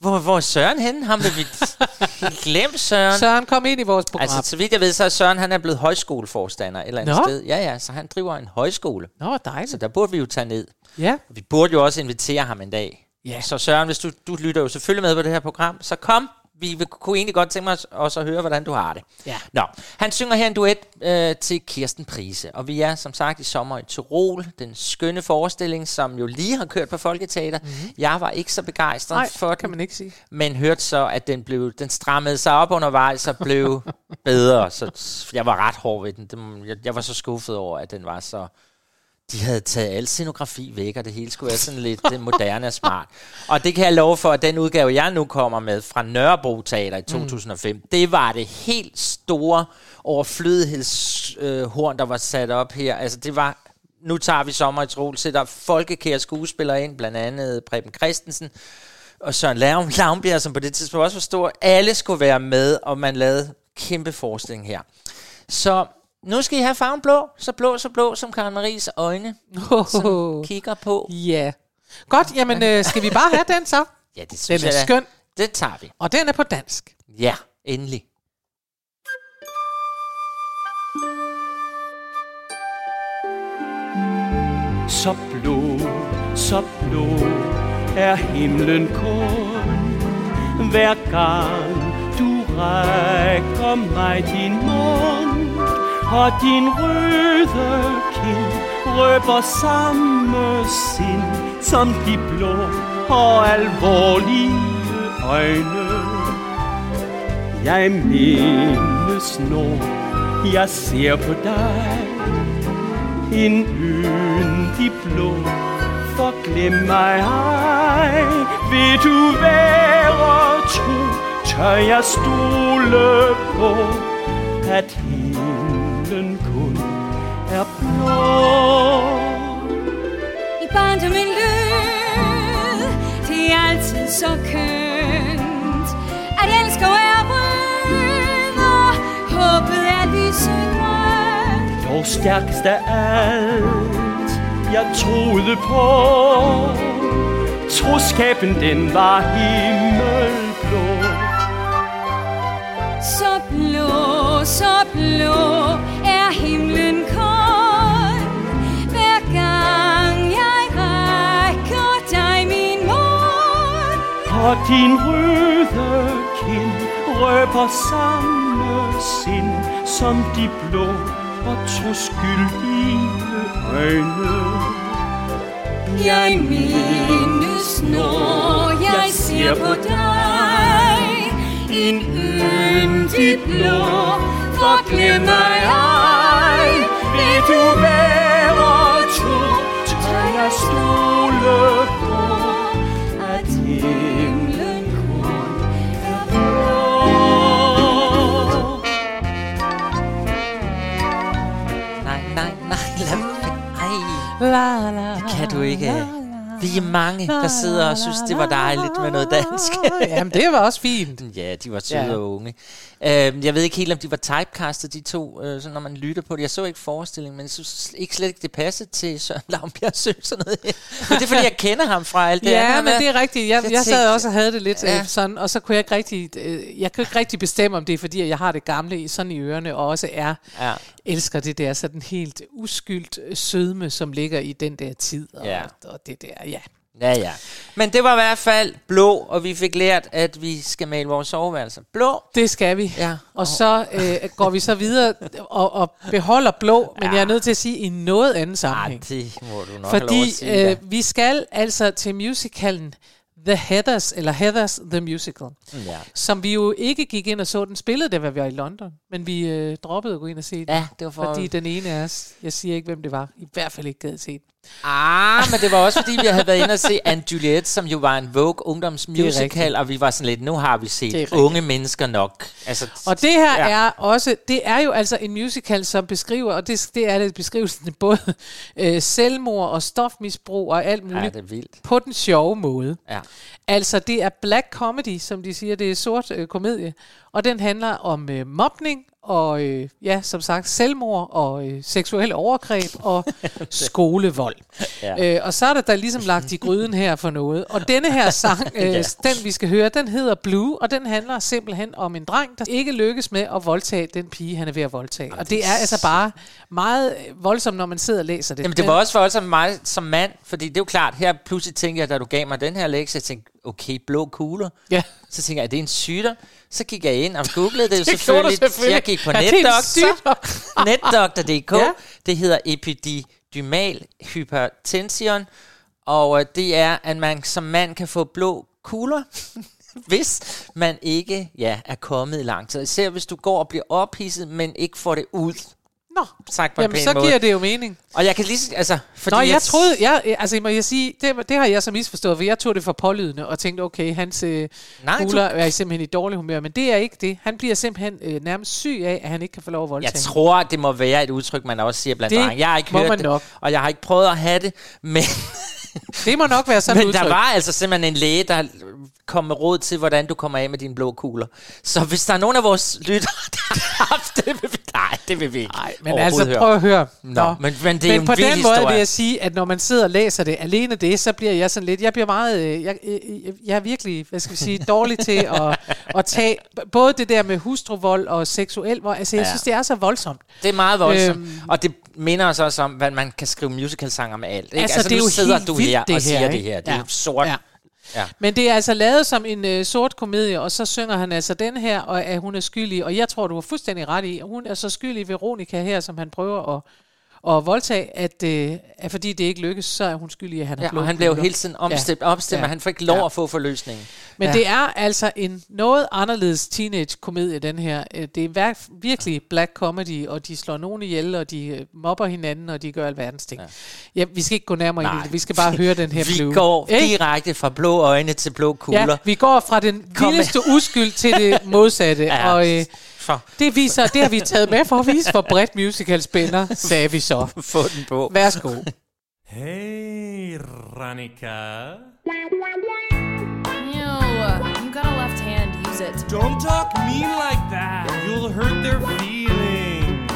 Hvor, hvor Søren henne? Ham vil vi glemt, Søren. Søren, kom ind i vores program. Altså, så vidt jeg ved, så er Søren han er blevet højskoleforstander et eller andet Nå. sted. Ja, ja, så han driver en højskole. Nå, dejligt. Så der burde vi jo tage ned. Ja. Vi burde jo også invitere ham en dag. Ja. Så Søren, hvis du, du lytter jo selvfølgelig med på det her program, så kom. Vi vil, kunne egentlig godt tænke os også at høre, hvordan du har det. Ja. Nå, han synger her en duet øh, til Kirsten Prise, og vi er som sagt i sommer i Tirol, den skønne forestilling, som jo lige har kørt på Folketeater. Mm-hmm. Jeg var ikke så begejstret Nej, for kan den, man ikke sige. men hørte så, at den, blev, den strammede sig op undervejs og blev bedre. Så jeg var ret hård ved den. Jeg var så skuffet over, at den var så... De havde taget al scenografi væk, og det hele skulle være sådan lidt øh, moderne og smart. Og det kan jeg love for, at den udgave, jeg nu kommer med fra Nørrebro Teater i 2005, mm. det var det helt store overflødighedshorn, der var sat op her. Altså det var, nu tager vi sommer i Trol, sætter folkekære skuespillere ind, blandt andet Preben Christensen, og Søren Lav- Lavnbjerg, som på det tidspunkt også var stor. Alle skulle være med, og man lavede kæmpe forestilling her. Så nu skal I have farven blå, så blå, så blå, som Karen Maries øjne Oh. kigger på. Ja. Godt, jamen øh, skal vi bare have den så? Ja, det Den synes er jeg da. skøn, Det tager vi. og den er på dansk. Ja, endelig. Så blå, så blå er himlen kun Hver gang du rækker mig din mund og din røde kind røber samme sind Som de blå og alvorlige øjne. Jeg mindes når jeg ser på dig en yndig blå. For glem mig ej Vil du være tro? Tør jeg stole på At himlen kun er blå. I barndommen lød Det er altid så kønt. At elske og er rød Og håbet er lysegrønt Dog stærkest af alt Jeg troede på. Troskaben den var himmelblå. Så blå, så blå Og din røde kind røber samme sind som de blå og troskyldige øjne. Jeg mindes, når jeg ser på dig En yndig blå for glem mig ej, Vil du være la, det kan du ikke. Vi er mange, der sidder og synes, det var dejligt med noget dansk. Jamen, det var også fint. Ja, de var søde Ja. og unge. Øh, jeg ved ikke helt, om de var typecastet, de to, øh, så når man lytter på det. Jeg så ikke forestillingen, men jeg synes ikke slet ikke, det passede til Søren Lavnbjerg Sø, sådan noget. Men det er, fordi jeg kender ham fra alt det Ja, andet. men det er rigtigt. Jeg, Jeg jeg sad også og havde det lidt Ja. ja. sådan, og så kunne jeg ikke rigtig, øh, jeg kunne ikke rigtig bestemme, om det er fordi, jeg har det gamle i sådan i ørerne, og også er, Ja. elsker det der sådan helt uskyldt øh, sødme, som ligger i den der tid, og, Ja. og det der, ja. Ja, ja. Men det var i hvert fald blå, og vi fik lært, at vi skal male vores soveværelser blå. Det skal vi. Ja. Og så øh, går vi så videre og, og beholder blå, men Ja. jeg er nødt til at sige i noget andet Ej, sammenhæng. det må du nok have lov Fordi at sige. øh, vi skal altså til musicalen The Heathers, eller Heathers The Musical, ja. som vi jo ikke gik ind og så. Den spillede, da vi var i London, men vi øh, droppede at gå ind og se den. ja, det var for... Fordi den ene af os, jeg siger ikke, hvem det var, i hvert fald ikke gad se den. Ah, men det var også fordi, vi havde været inde og se Anne Juliet, som jo var en Vogue ungdomsmusical, og vi var sådan lidt, nu har vi set unge mennesker nok. Altså, Og det her Ja. ja. er også, det er jo altså en musical, som beskriver, og det, det er det beskrivelsen både øh, selvmord og stofmisbrug og alt ja, muligt, det er vildt. på den sjove måde. Ja. Altså, det er black comedy, som de siger. Det er sort øh, komedie. Og den handler om øh, mobning og, øh, ja, som sagt, selvmord og øh, seksuelle overgreb og skolevold. Ja. Øh, og så er der, der ligesom lagt i gryden her for noget. Og denne her sang, øh, Ja. den vi skal høre, den hedder Blue, og den handler simpelthen om en dreng, der ikke lykkes med at voldtage den pige, han er ved at voldtage. Og det er altså bare meget øh, voldsomt, når man sidder og læser det. Jamen, det var også voldsomt mig som mand, fordi det er jo klart, her pludselig tænker jeg, da du gav mig den her lektie, jeg tænkte, okay, blå kugler. Ja. Så tænker jeg, er det en sygdom? Så gik jeg ind og googlede det, Det selvfølgelig. selvfølgelig. Jeg gik på Ja, netdoktor. netdoktor.dk. Ja. Ja. Det hedder epididymal hypertension. Og øh, det er, at man som mand kan få blå kugler, hvis man ikke ja, er kommet i lang tid. Især hvis du går og bliver ophidset, men ikke får det ud. Nå, Sagt på en jamen så måde. giver det jo mening. Og jeg kan lige, altså... Fordi Nå, jeg troede, jeg, altså må jeg sige, det, det har jeg så misforstået, for jeg tog det for pålydende og tænkte, okay, hans øh, Nej, kugler er simpelthen i dårlig humør, men det er ikke det. Han bliver simpelthen øh, nærmest syg af, at han ikke kan få lov at voldtage. Jeg tror, det må være et udtryk, man også siger blandt Det drenge. Jeg har ikke hørt det, nok. og jeg har ikke prøvet at have det, men, Det må nok være sådan men et der udtryk. var altså simpelthen en læge, der kom med råd til, hvordan du kommer af med dine blå kugler. Så hvis der er nogen af vores lyttere, der har haft det, vil vi, nej, det vil vi ikke Nej, men altså prøv at høre. Nå, men, men det er men en på den måde historie. vil jeg sige, at når man sidder og læser det, alene det, så bliver jeg sådan lidt, jeg bliver meget, øh, jeg, jeg, jeg er virkelig, hvad skal vi sige, dårlig til at, at tage både det der med hustruvold og seksuel vold, altså jeg Ja. synes, det er så voldsomt. Det er meget voldsomt. Øhm. Og det minder os også om, hvad man kan skrive musicalsanger med alt. Ikke? Altså, det er jo sidder helt du vildt, her det og siger her, det ikke? her. Det er Ja. jo sort. Ja. Ja. Men det er altså lavet som en øh, sort komedie, og så synger han altså den her, og at hun er skyldig, og jeg tror, du har fuldstændig ret i, hun er så skyldig Veronica her, som han prøver at, at voldtage, at, øh, at fordi det ikke lykkes, så er hun skyldig, at han har Ja, blå og han blev hele tiden omstemt, omstemt Ja. og han får ikke lov Ja. at få forløsningen. Men Ja. det er altså en noget anderledes teenage-komedie, den her. Øh, Det er vir- virkelig black comedy, og de slår nogen ihjel, og de øh, mobber hinanden, og de gør alverdens ting. Ja. Ja, vi skal ikke gå nærmere ind i det. Vi skal bare høre den her Vi Blue. går Ikke? direkte fra blå øjne til blå kugler. Ja, vi går fra den Kom vildeste uskyld til det modsatte. Ja. ja. Og øh, For det viser, det har vi taget med for at vise, hvor bredt musical spænder, sagde vi så. få den på. Værsgo. Hey, Ranika. Ew, you got a left hand, use it. Don't talk mean like that. You'll hurt their feelings.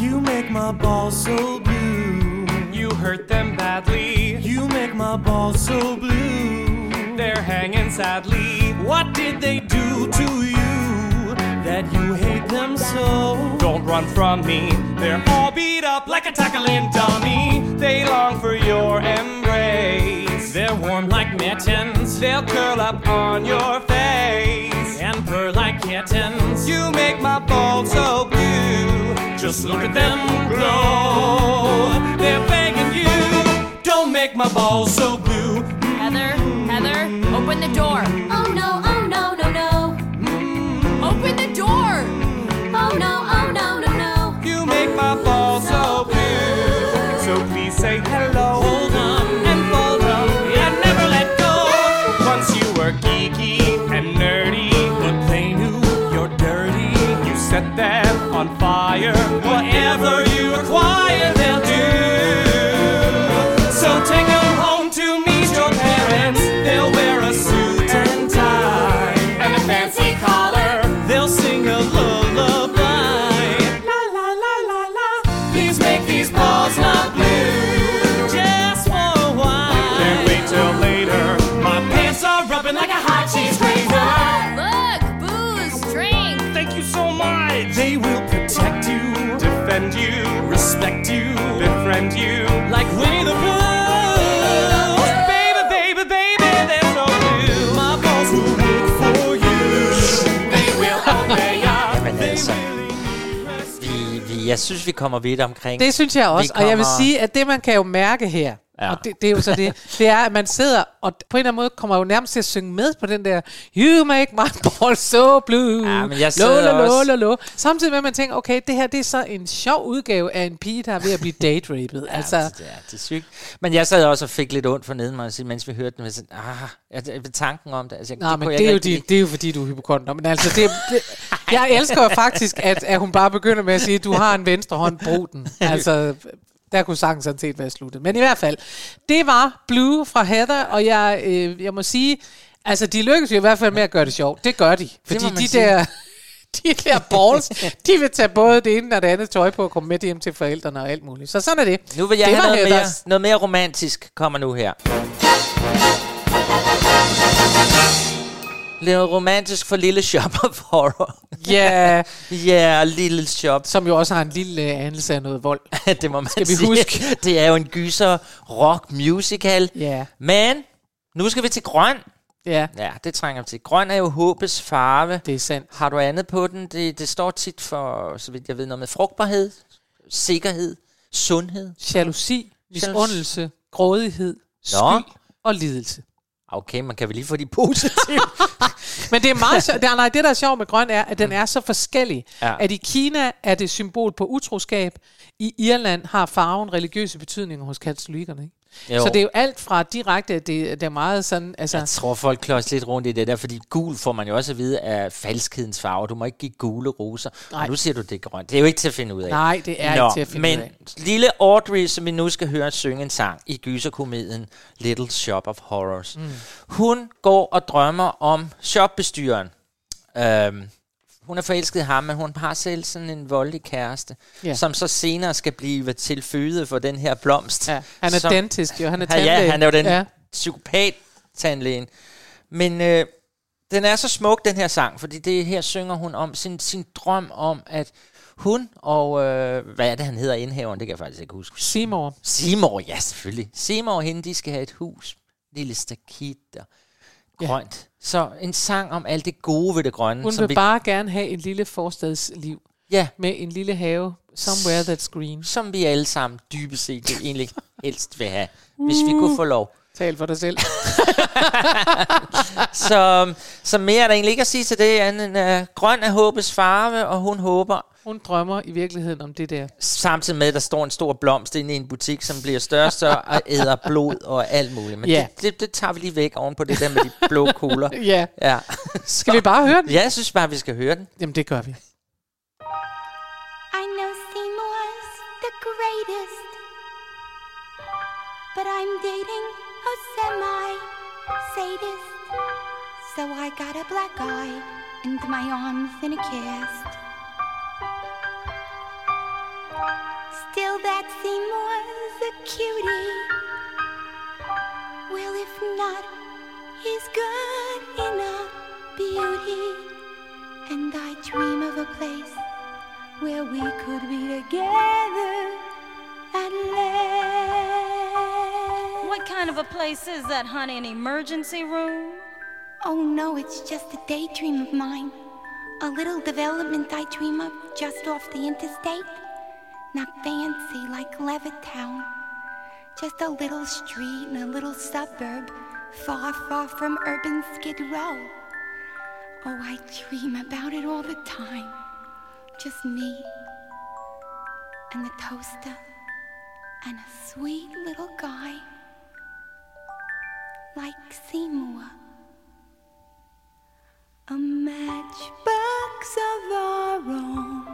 You make my balls so blue. You hurt them badly. You make my balls so blue. They're hanging sadly. What did they do to you that you hate them so? Don't run from me. They're all beat up like a tackling dummy. They long for your embrace. They're warm like mittens. They'll curl up on your face. And purr like kittens. You make my balls so blue. Just look at them glow. They're begging you, don't make my balls so blue. Open the door. Oh no, oh no, no, no. Mm-hmm. Open the door. Oh no, oh no, no, no. You make my balls so blue. So please say hello. Hold on and fold on and never let go. Once you were geeky and nerdy, but they knew you're dirty. You set them on fire. Whatever you defend you, respect you, befriend you, like Winnie the Pooh. Baby, baby, baby, they're so blue. My balls will work for you. They will obey ya. Jamen altså. Vi, vi, jeg synes, vi kommer vidt omkring. Det synes jeg også. Vi Og jeg vil kommer- sige, at det man kan jo mærke her, Ja. og det, det er jo så det, det er, at man sidder, og på en eller anden måde kommer jo nærmest til at synge med på den der, You make my ball so blue. Ja, men jeg lo, lo, lo, lo, lo. Samtidig med, at man tænker, okay, det her det er så en sjov udgave af en pige, der er ved at blive date-raped. Ja, altså, det, er, det er sygt. Men jeg sad også og fik lidt ondt for neden mig, mens vi hørte den. Jeg sådan, ah, jeg, jeg, tanken om det. Altså, Nej, det men jeg det er, jo de, det er jo fordi, du er hypokonter. Men altså, det, det, jeg elsker jo faktisk, at, at hun bare begynder med at sige, du har en venstre hånd, brug den. Altså, der kunne sangen sådan set være sluttet. Men i hvert fald, det var Blue fra Heather, og jeg, øh, jeg må sige, altså, de lykkes jo i hvert fald med at gøre det sjovt. Det gør de. Fordi de sige. der, de der balls, de vil tage både det ene og det andet tøj på og komme med hjem til forældrene og alt muligt. Så sådan er det. Nu vil jeg det have noget mere, noget mere romantisk, kommer nu her. Lidt romantisk for Lille Shop of Horror. Ja, Ja, Lille Shop. som jo også har en lille øh, anelse af noget vold. det må man Skal vi sige. huske? Det er jo en gyser rock musical. Ja, Men nu skal vi til grøn. ja, Ja, det trænger vi til. Grøn er jo håbets farve. det er sandt. Har du andet på den? Det, det står tit for, så vidt jeg ved, noget med frugtbarhed, sikkerhed, sundhed. Jalousi, misundelse, grådighed, skyld og lidelse. Okay, man kan vel lige få de positive. Men det er meget sjovt. Det, nej, det, der er sjovt med grøn, er, at den er så forskellig. Ja. At i Kina er det symbol på utroskab. I Irland har farven religiøse betydninger hos katolikkerne. Ikke? Jo. Så det er jo alt fra direkte, det, det er meget sådan... Altså, Jeg tror, folk kløjs lidt rundt i det der, fordi gul får man jo også at vide af falskhedens farve. Du må ikke give gule roser. Nej. Og nu siger du, det er grønt. Det er jo ikke til at finde ud af. nej, det er Nå, ikke til at finde men ud af. lille Audrey, som vi nu skal høre synge en sang i gyserkomedien Little Shop of Horrors. Mm. Hun går og drømmer om shopbestyreren. Øhm, hun er forelsket i ham, men hun har selv sådan en voldelig kæreste, Ja. som så senere skal blive til føde for den her blomst. Ja, han er som, dentist, jo. Han er Ja, tandlæge. ja, han er jo den Ja. psykopat-tandlægen. Men øh, den er så smuk, den her sang, fordi det her synger hun om sin, sin drøm om, at hun og, øh, hvad er det, han hedder, indhaveren, det kan jeg faktisk ikke huske. Seymour. Seymour, ja selvfølgelig. Seymour og hende, de skal have et hus, lille stakit og Ja. Så en sang om alt det gode ved det grønne. Hun som vil vi, bare gerne have et lille forstadsliv Ja, med en lille have, somewhere that's green. som vi alle sammen dybest set egentlig helst vil have, hvis vi kunne få lov. Tal for dig selv. Så, så mere er der egentlig ikke at sige til det, andet end uh, grøn er håbets farve, og hun håber, Hun drømmer i virkeligheden om det der. samtidig med, at der står en stor blomst inde i en butik, som bliver større og større, og æder blod og alt muligt. Men Ja. det, det, det tager vi lige væk oven på det der med de blå kugler. Ja. Ja. Skal vi bare høre den? Ja, jeg synes bare, vi skal høre den. Jamen, det gør vi. I know Seymour's the greatest, but I'm dating a semi sadist. So I got a black eye and my arms in a cast. Still, that Seymour's a cutie. Well, if not, he's good enough beauty. And I dream of a place where we could be together at last. What kind of a place is that, honey? An emergency room? Oh no, it's just a daydream of mine. A little development I dream of just off the interstate. Not fancy like Levittown. Just a little street in a little suburb, far, far from urban Skid Row. Oh, I dream about it all the time. Just me and the toaster and a sweet little guy like Seymour. A matchbox of our own,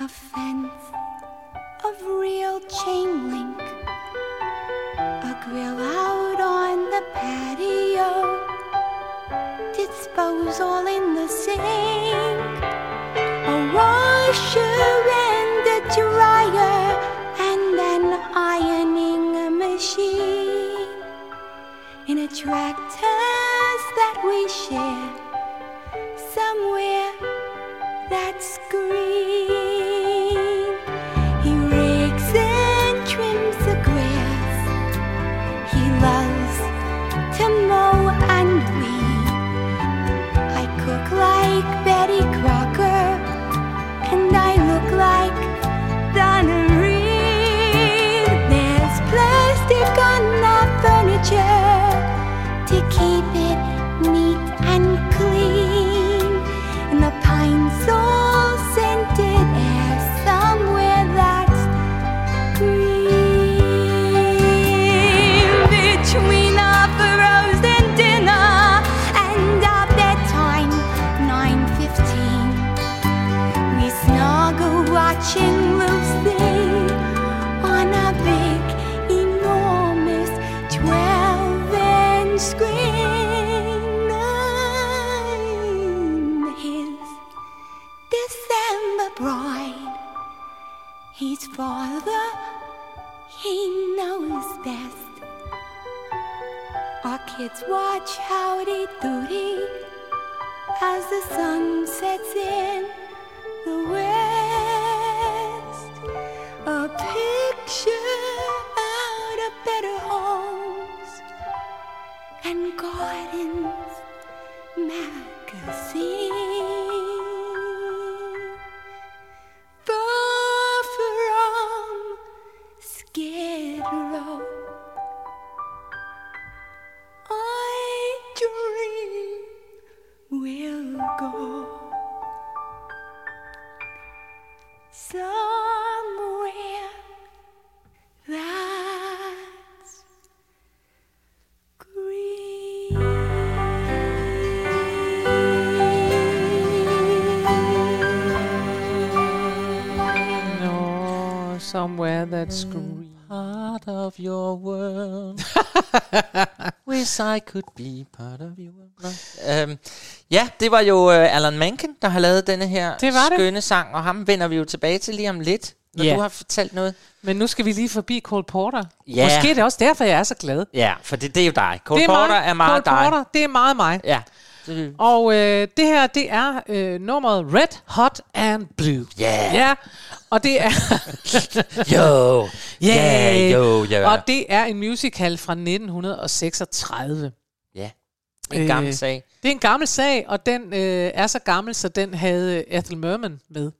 a fence of real chain link, a grill out on the patio, dispose all in the sink, a washer and a dryer, and an ironing machine in a tractors that we share somewhere that's green. Kids watch Howdy Doody as the sun sets in the west. A picture out of better homes and gardens magazine. From we'll go somewhere that's green. No, somewhere that's green. Part of your world. Wish I could be part of your world. Øhm, ja, det var jo uh, Alan Menken, der har lavet denne her Det var det. skønne sang, og ham vender vi jo tilbage til lige om lidt, når Ja. du har fortalt noget. Men nu skal vi lige forbi Cole Porter. Ja. Måske er det også derfor, jeg er så glad. Ja, for det, det er jo dig. Cole det er Porter mig. er meget Cole dig. Porter, det er meget mig. Ja. Det, Og øh, det her, det er øh, nummeret Red, Hot and Blue. Yeah. Ja, og det er... Jo. Yeah. Jo, ja. Og det er en musical fra 1936. ja. En gammel Øh, sag. Det er en gammel sag, og den øh, er så gammel, så den havde Ethel Merman med.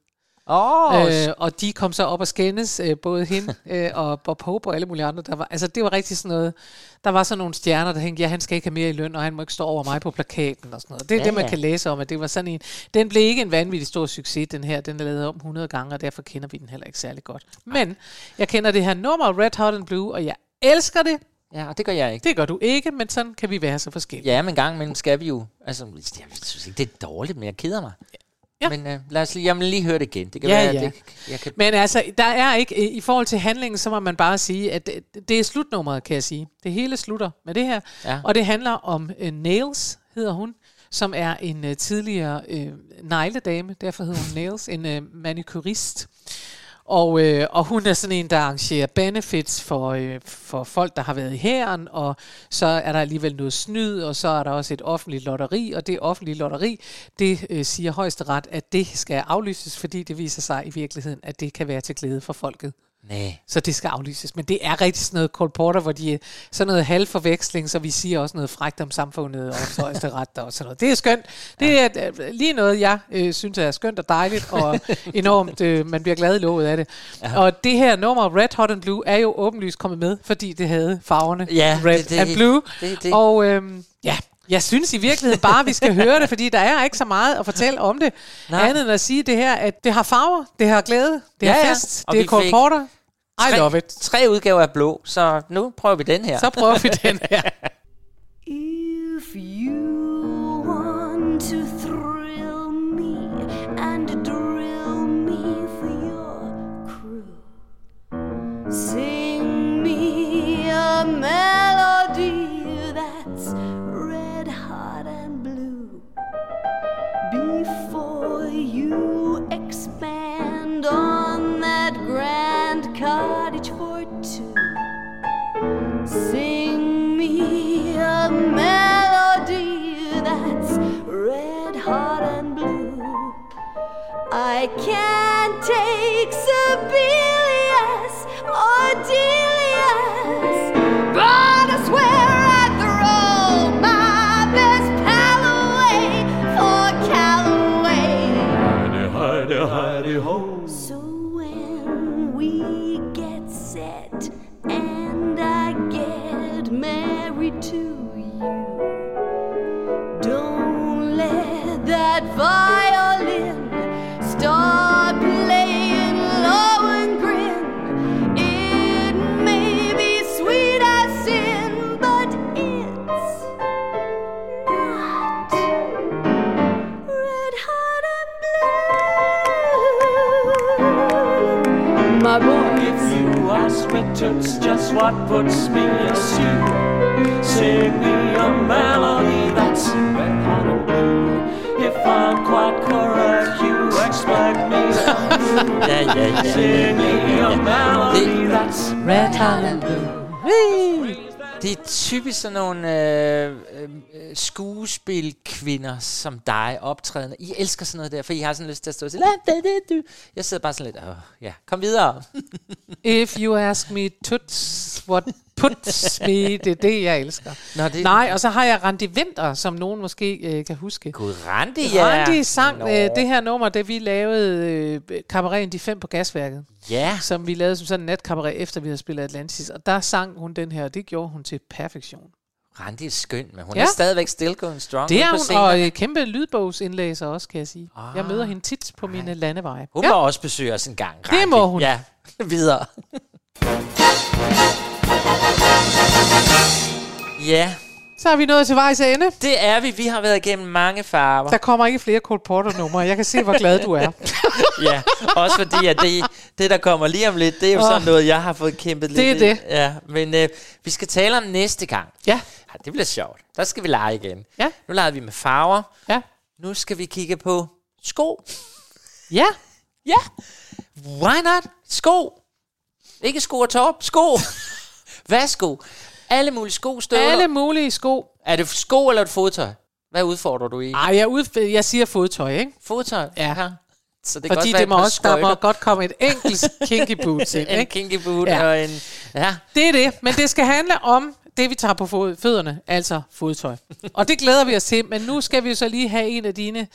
Oh, Øh, og de kom så op og skændes, øh, både hende øh, og Bob Hope og alle mulige andre. Der var, altså, det var rigtig sådan noget. Der var sådan nogle stjerner, der tænkte, ja, han skal ikke have mere i løn, og han må ikke stå over mig på plakaten og sådan noget. Det er Ja, det, man ja. kan læse om, at det var sådan en... Den blev ikke en vanvittig stor succes, den her. Den er lavet om 100 gange, og derfor kender vi den heller ikke særlig godt. Men jeg kender det her nummer, Red Hot and Blue, og jeg elsker det. ja, og det gør jeg ikke. Det gør du ikke, men sådan kan vi være så forskellige. Ja, men en gang imellem skal vi jo... Altså, jeg synes ikke, det er dårligt, men jeg keder mig. Ja. Men uh, lad os lige, vil lige høre det igen. Det kan Ja, være, ja. det, jeg kan... Men altså, der er ikke, i forhold til handlingen, så må man bare sige, at det, det er slutnummeret, kan jeg sige. Det hele slutter med det her. Ja. Og det handler om uh, Nails, hedder hun, som er en uh, tidligere uh, negledame, derfor hedder hun Nails, en uh, manicurist. Og, øh, og hun er sådan en, der arrangerer benefits for, øh, for folk, der har været i hæren, og så er der alligevel noget snyd, og så er der også et offentligt lotteri, og det offentlige lotteri, det øh, siger højesteret, at det skal aflyses, fordi det viser sig i virkeligheden, at det kan være til glæde for folket. Nej. Så det skal aflyses. Men det er rigtig sådan noget Cole Porter, hvor de er sådan noget halvforveksling, så vi siger også noget frægt om samfundet og højesteret og sådan noget. Det er skønt. Det er øh, lige noget, jeg øh, synes er skønt og dejligt, og enormt, øh, man bliver glad i lovet af det. Ja. Og det her nummer, Red Hot and Blue, er jo åbenlyst kommet med, fordi det havde farverne Ja, Red det- det- and Blue. det- det- Og øhm, ja, jeg synes i virkeligheden bare, vi skal høre det, fordi der er ikke så meget at fortælle om det. Nej. Andet end at sige det her, at det har farver, det har glæde, det Ja, har ja. fest, Og det er Cole Porter. I tre, love it. Tre udgaver af blå, så nu prøver vi den her. Så prøver vi den her. If you want to thrill me and drill me for your crew, sing me a melody toots just what puts me asleep, sing me a melody that's red hot and blue. If I'm quite correct, you expect me to ja, ja. sing me a melody that's Red hot and blue. Det er typisk sådan nogle øh, øh, skuespilkvinder som dig, optrædende. I elsker sådan noget der, for I har sådan lyst til at stå og sige, du." jeg sidder bare sådan lidt, Åh, ja, kom videre. If you ask me toots, what puts me, det er det, jeg elsker. Nå, det- Nej, og så har jeg Randi Vinter, som nogen måske øh, kan huske. Gud, Randi, ja. Randi sang Nå. øh, det her nummer, da vi lavede øh, kabareten De Fem på Gasværket. Ja. Som vi lavede som sådan en natkabaret, efter vi havde spillet Atlantis. Og der sang hun den her, og det gjorde hun til perfektion. Randi er skøn, men hun Ja. er stadigvæk still going strong. Det er hun, og øh, kæmpe lydbogsindlæser også, kan jeg sige. Ah, jeg møder hende tit på mine landeveje. Hun ja. må også besøge os en gang. Det Randi. må hun. Ja, videre. Ja, Så er vi nået til vejs ende. det er vi. Vi har været igennem mange farver. Der kommer ikke flere Cole Porter-numre. Jeg kan se, hvor glad du er. ja, også fordi, at det, det, der kommer lige om lidt, det er jo Åh. sådan noget, jeg har fået kæmpet Det er lidt i. det. Ja, men øh, vi skal tale om næste gang. Ja. ja. Det bliver sjovt. Der skal vi lege igen. Ja. Nu leger vi med farver. Ja. Nu skal vi kigge på sko. Ja. Ja. Why not? Sko. Ikke sko og top. Sko. Sko? Alle mulige sko, støvler. Alle mulige sko. Er det sko eller et fodtøj? Hvad udfordrer du i? Ej, jeg, udf- jeg siger fodtøj, ikke? Fodtøj? Ja. Så det Fordi være det må også, der må godt komme et enkelt kinky boot ind, en ikke? kinky boot Ja. og en... Ja. Det er det, men det skal handle om det, vi tager på fod- fødderne, altså fodtøj. Og det glæder vi os til, men nu skal vi jo så lige have en af dine...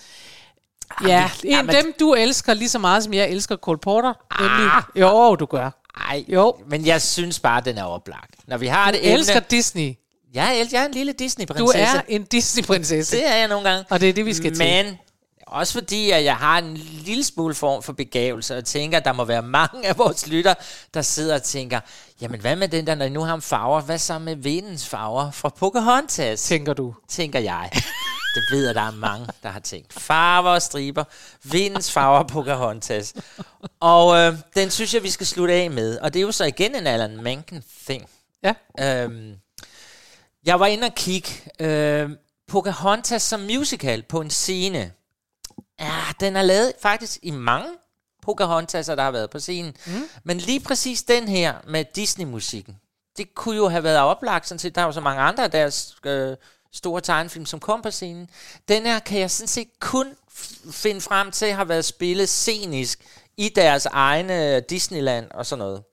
Ja, en af dem, du elsker lige så meget, som jeg elsker Cole Porter. Nemlig, jo, du gør. Ej, Jo. men jeg synes bare, den er oplagt. Når vi har Du det emne... elsker Disney. Jeg er, jeg er en lille Disney-prinsesse. Du er en Disney-prinsesse. Det er jeg nogle gange. Og det er det, vi skal til. Men også fordi, at jeg har en lille smule form for begævelse, og tænker, at der må være mange af vores lytter, der sidder og tænker, jamen hvad med den der, når nu har farver, hvad så med Venens farver fra Pocahontas? Tænker du. Tænker jeg. Det ved jeg, der er mange, der har tænkt. Farver og striber. Vindens farver Pocahontas. Og øh, den synes jeg, vi skal slutte af med. Og det er jo så igen en Alan Menken thing. Ja. Øhm, jeg var inde og kigge. Øh, Pocahontas som musical på en scene. Ja, den er lavet faktisk i mange Pocahontas'er, der har været på scenen. Mm. Men lige præcis den her med Disney-musikken, det kunne jo have været oplagt, sådan set. Der er jo så mange andre af deres øh, store tegnefilm, som kom på scenen. Den her kan jeg sådan set kun finde frem til, har været spillet scenisk i deres egne Disneyland og sådan noget.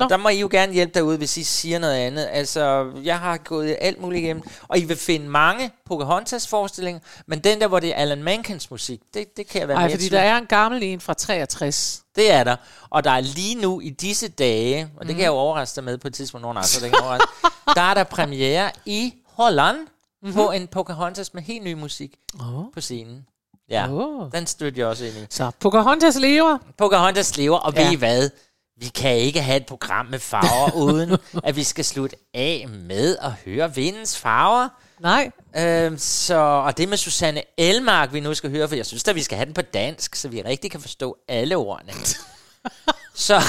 Og der må I jo gerne hjælpe derude, hvis I siger noget andet. Altså, jeg har gået alt muligt igennem, og I vil finde mange Pocahontas-forestillinger, men den der, hvor det er Alan Menkens musik, det, det kan jeg være Nej, mere fordi tvivl. der er en gammel en fra 63. Det er der. Og der er lige nu i disse dage, og det kan jeg jo overraske dig med på et tidspunkt, nogen så det kan overraske, der er der premiere i Holland mm-hmm. på en Pocahontas med helt ny musik oh. på scenen. Ja, Åh. den støtter jeg også ind i. Så Pocahontas lever. Pocahontas lever, og Ja. ved I hvad? Vi kan ikke have et program med farver, uden at vi skal slutte af med at høre vindens farver. Nej. Øhm, så, og det med Susanne Elmark, vi nu skal høre, for jeg synes at vi skal have den på dansk, så vi rigtig kan forstå alle ordene. så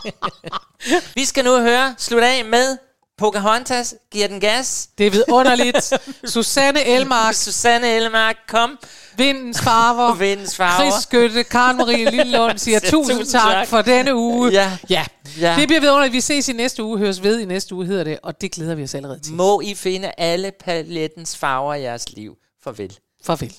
vi skal nu høre, slutte af med Pocahontas, giver den gas. Det er vidunderligt. Susanne Elmark. Susanne Elmark, kom. Vindens farver. Vindens farver. Chris Skytte, Karen Marie Lillelund siger tusind, tusind tak, tak. for denne uge. Ja. ja. Ja. Det bliver vidunderligt. Vi ses i næste uge, høres ved i næste uge, hedder det, og det glæder vi os allerede til. Må I finde alle palettens farver i jeres liv. Farvel. Farvel.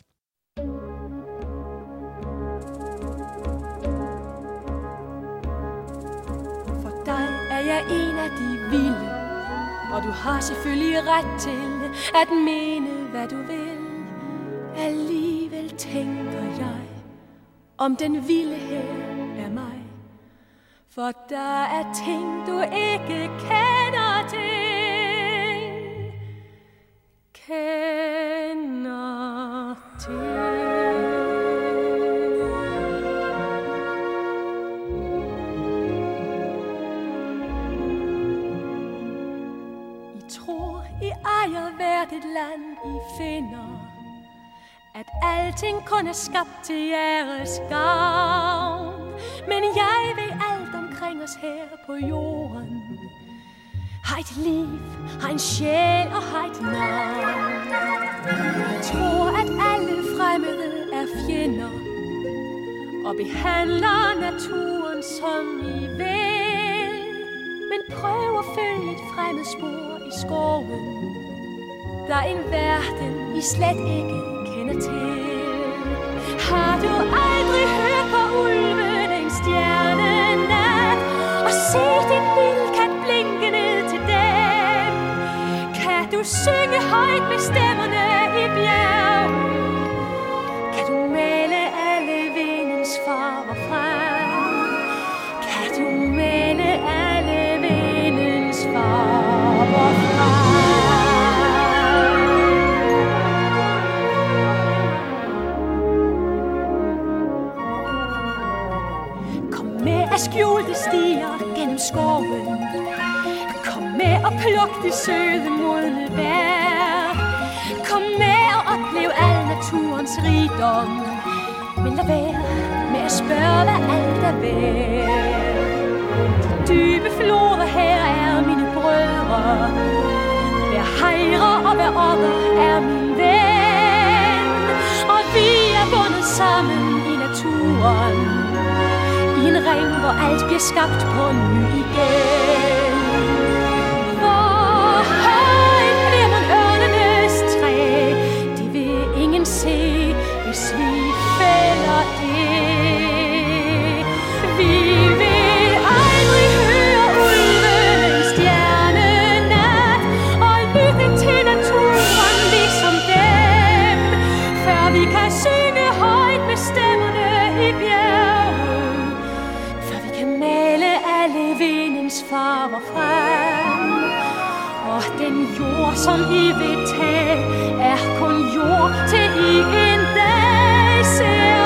Og du har selvfølgelig ret til at mene, hvad du vil. Alligevel tænker jeg, om den vilde her er mig. For der er ting, du ikke kender til. Kender til. Et land, I finder. At alting kun er skabt til jeres gavn. Men jeg ved alt omkring os her på jorden. Har et liv, har en sjæl og har et navn. Jeg tror, at alle fremmede er fjender. Og behandler naturen som I vil. Men prøv at følge et fremmed spor i skoven. Der er en verden, I slet ikke kender til. Har du aldrig hørt på ulven en stjernenat? Og set en vildkat blinke ned til dem? Kan du synge højt med stemmerne i bjerg? Kan du male alle vindens farver frem? Kan du male alle vindens farver frem? Skoven. Kom med og pluk de søde modne bær. Kom med og oplev al naturens rigdom. Men lad være med at spørge, hvad alt er værd. De dybe floder her er mine brødre. Hver hejre og hver okker er min ven. Og vi er bundet sammen i naturen. I ring, hvor alt bliver skabt på ny igen. Som I vil tage, er kun jord til I en dag ser.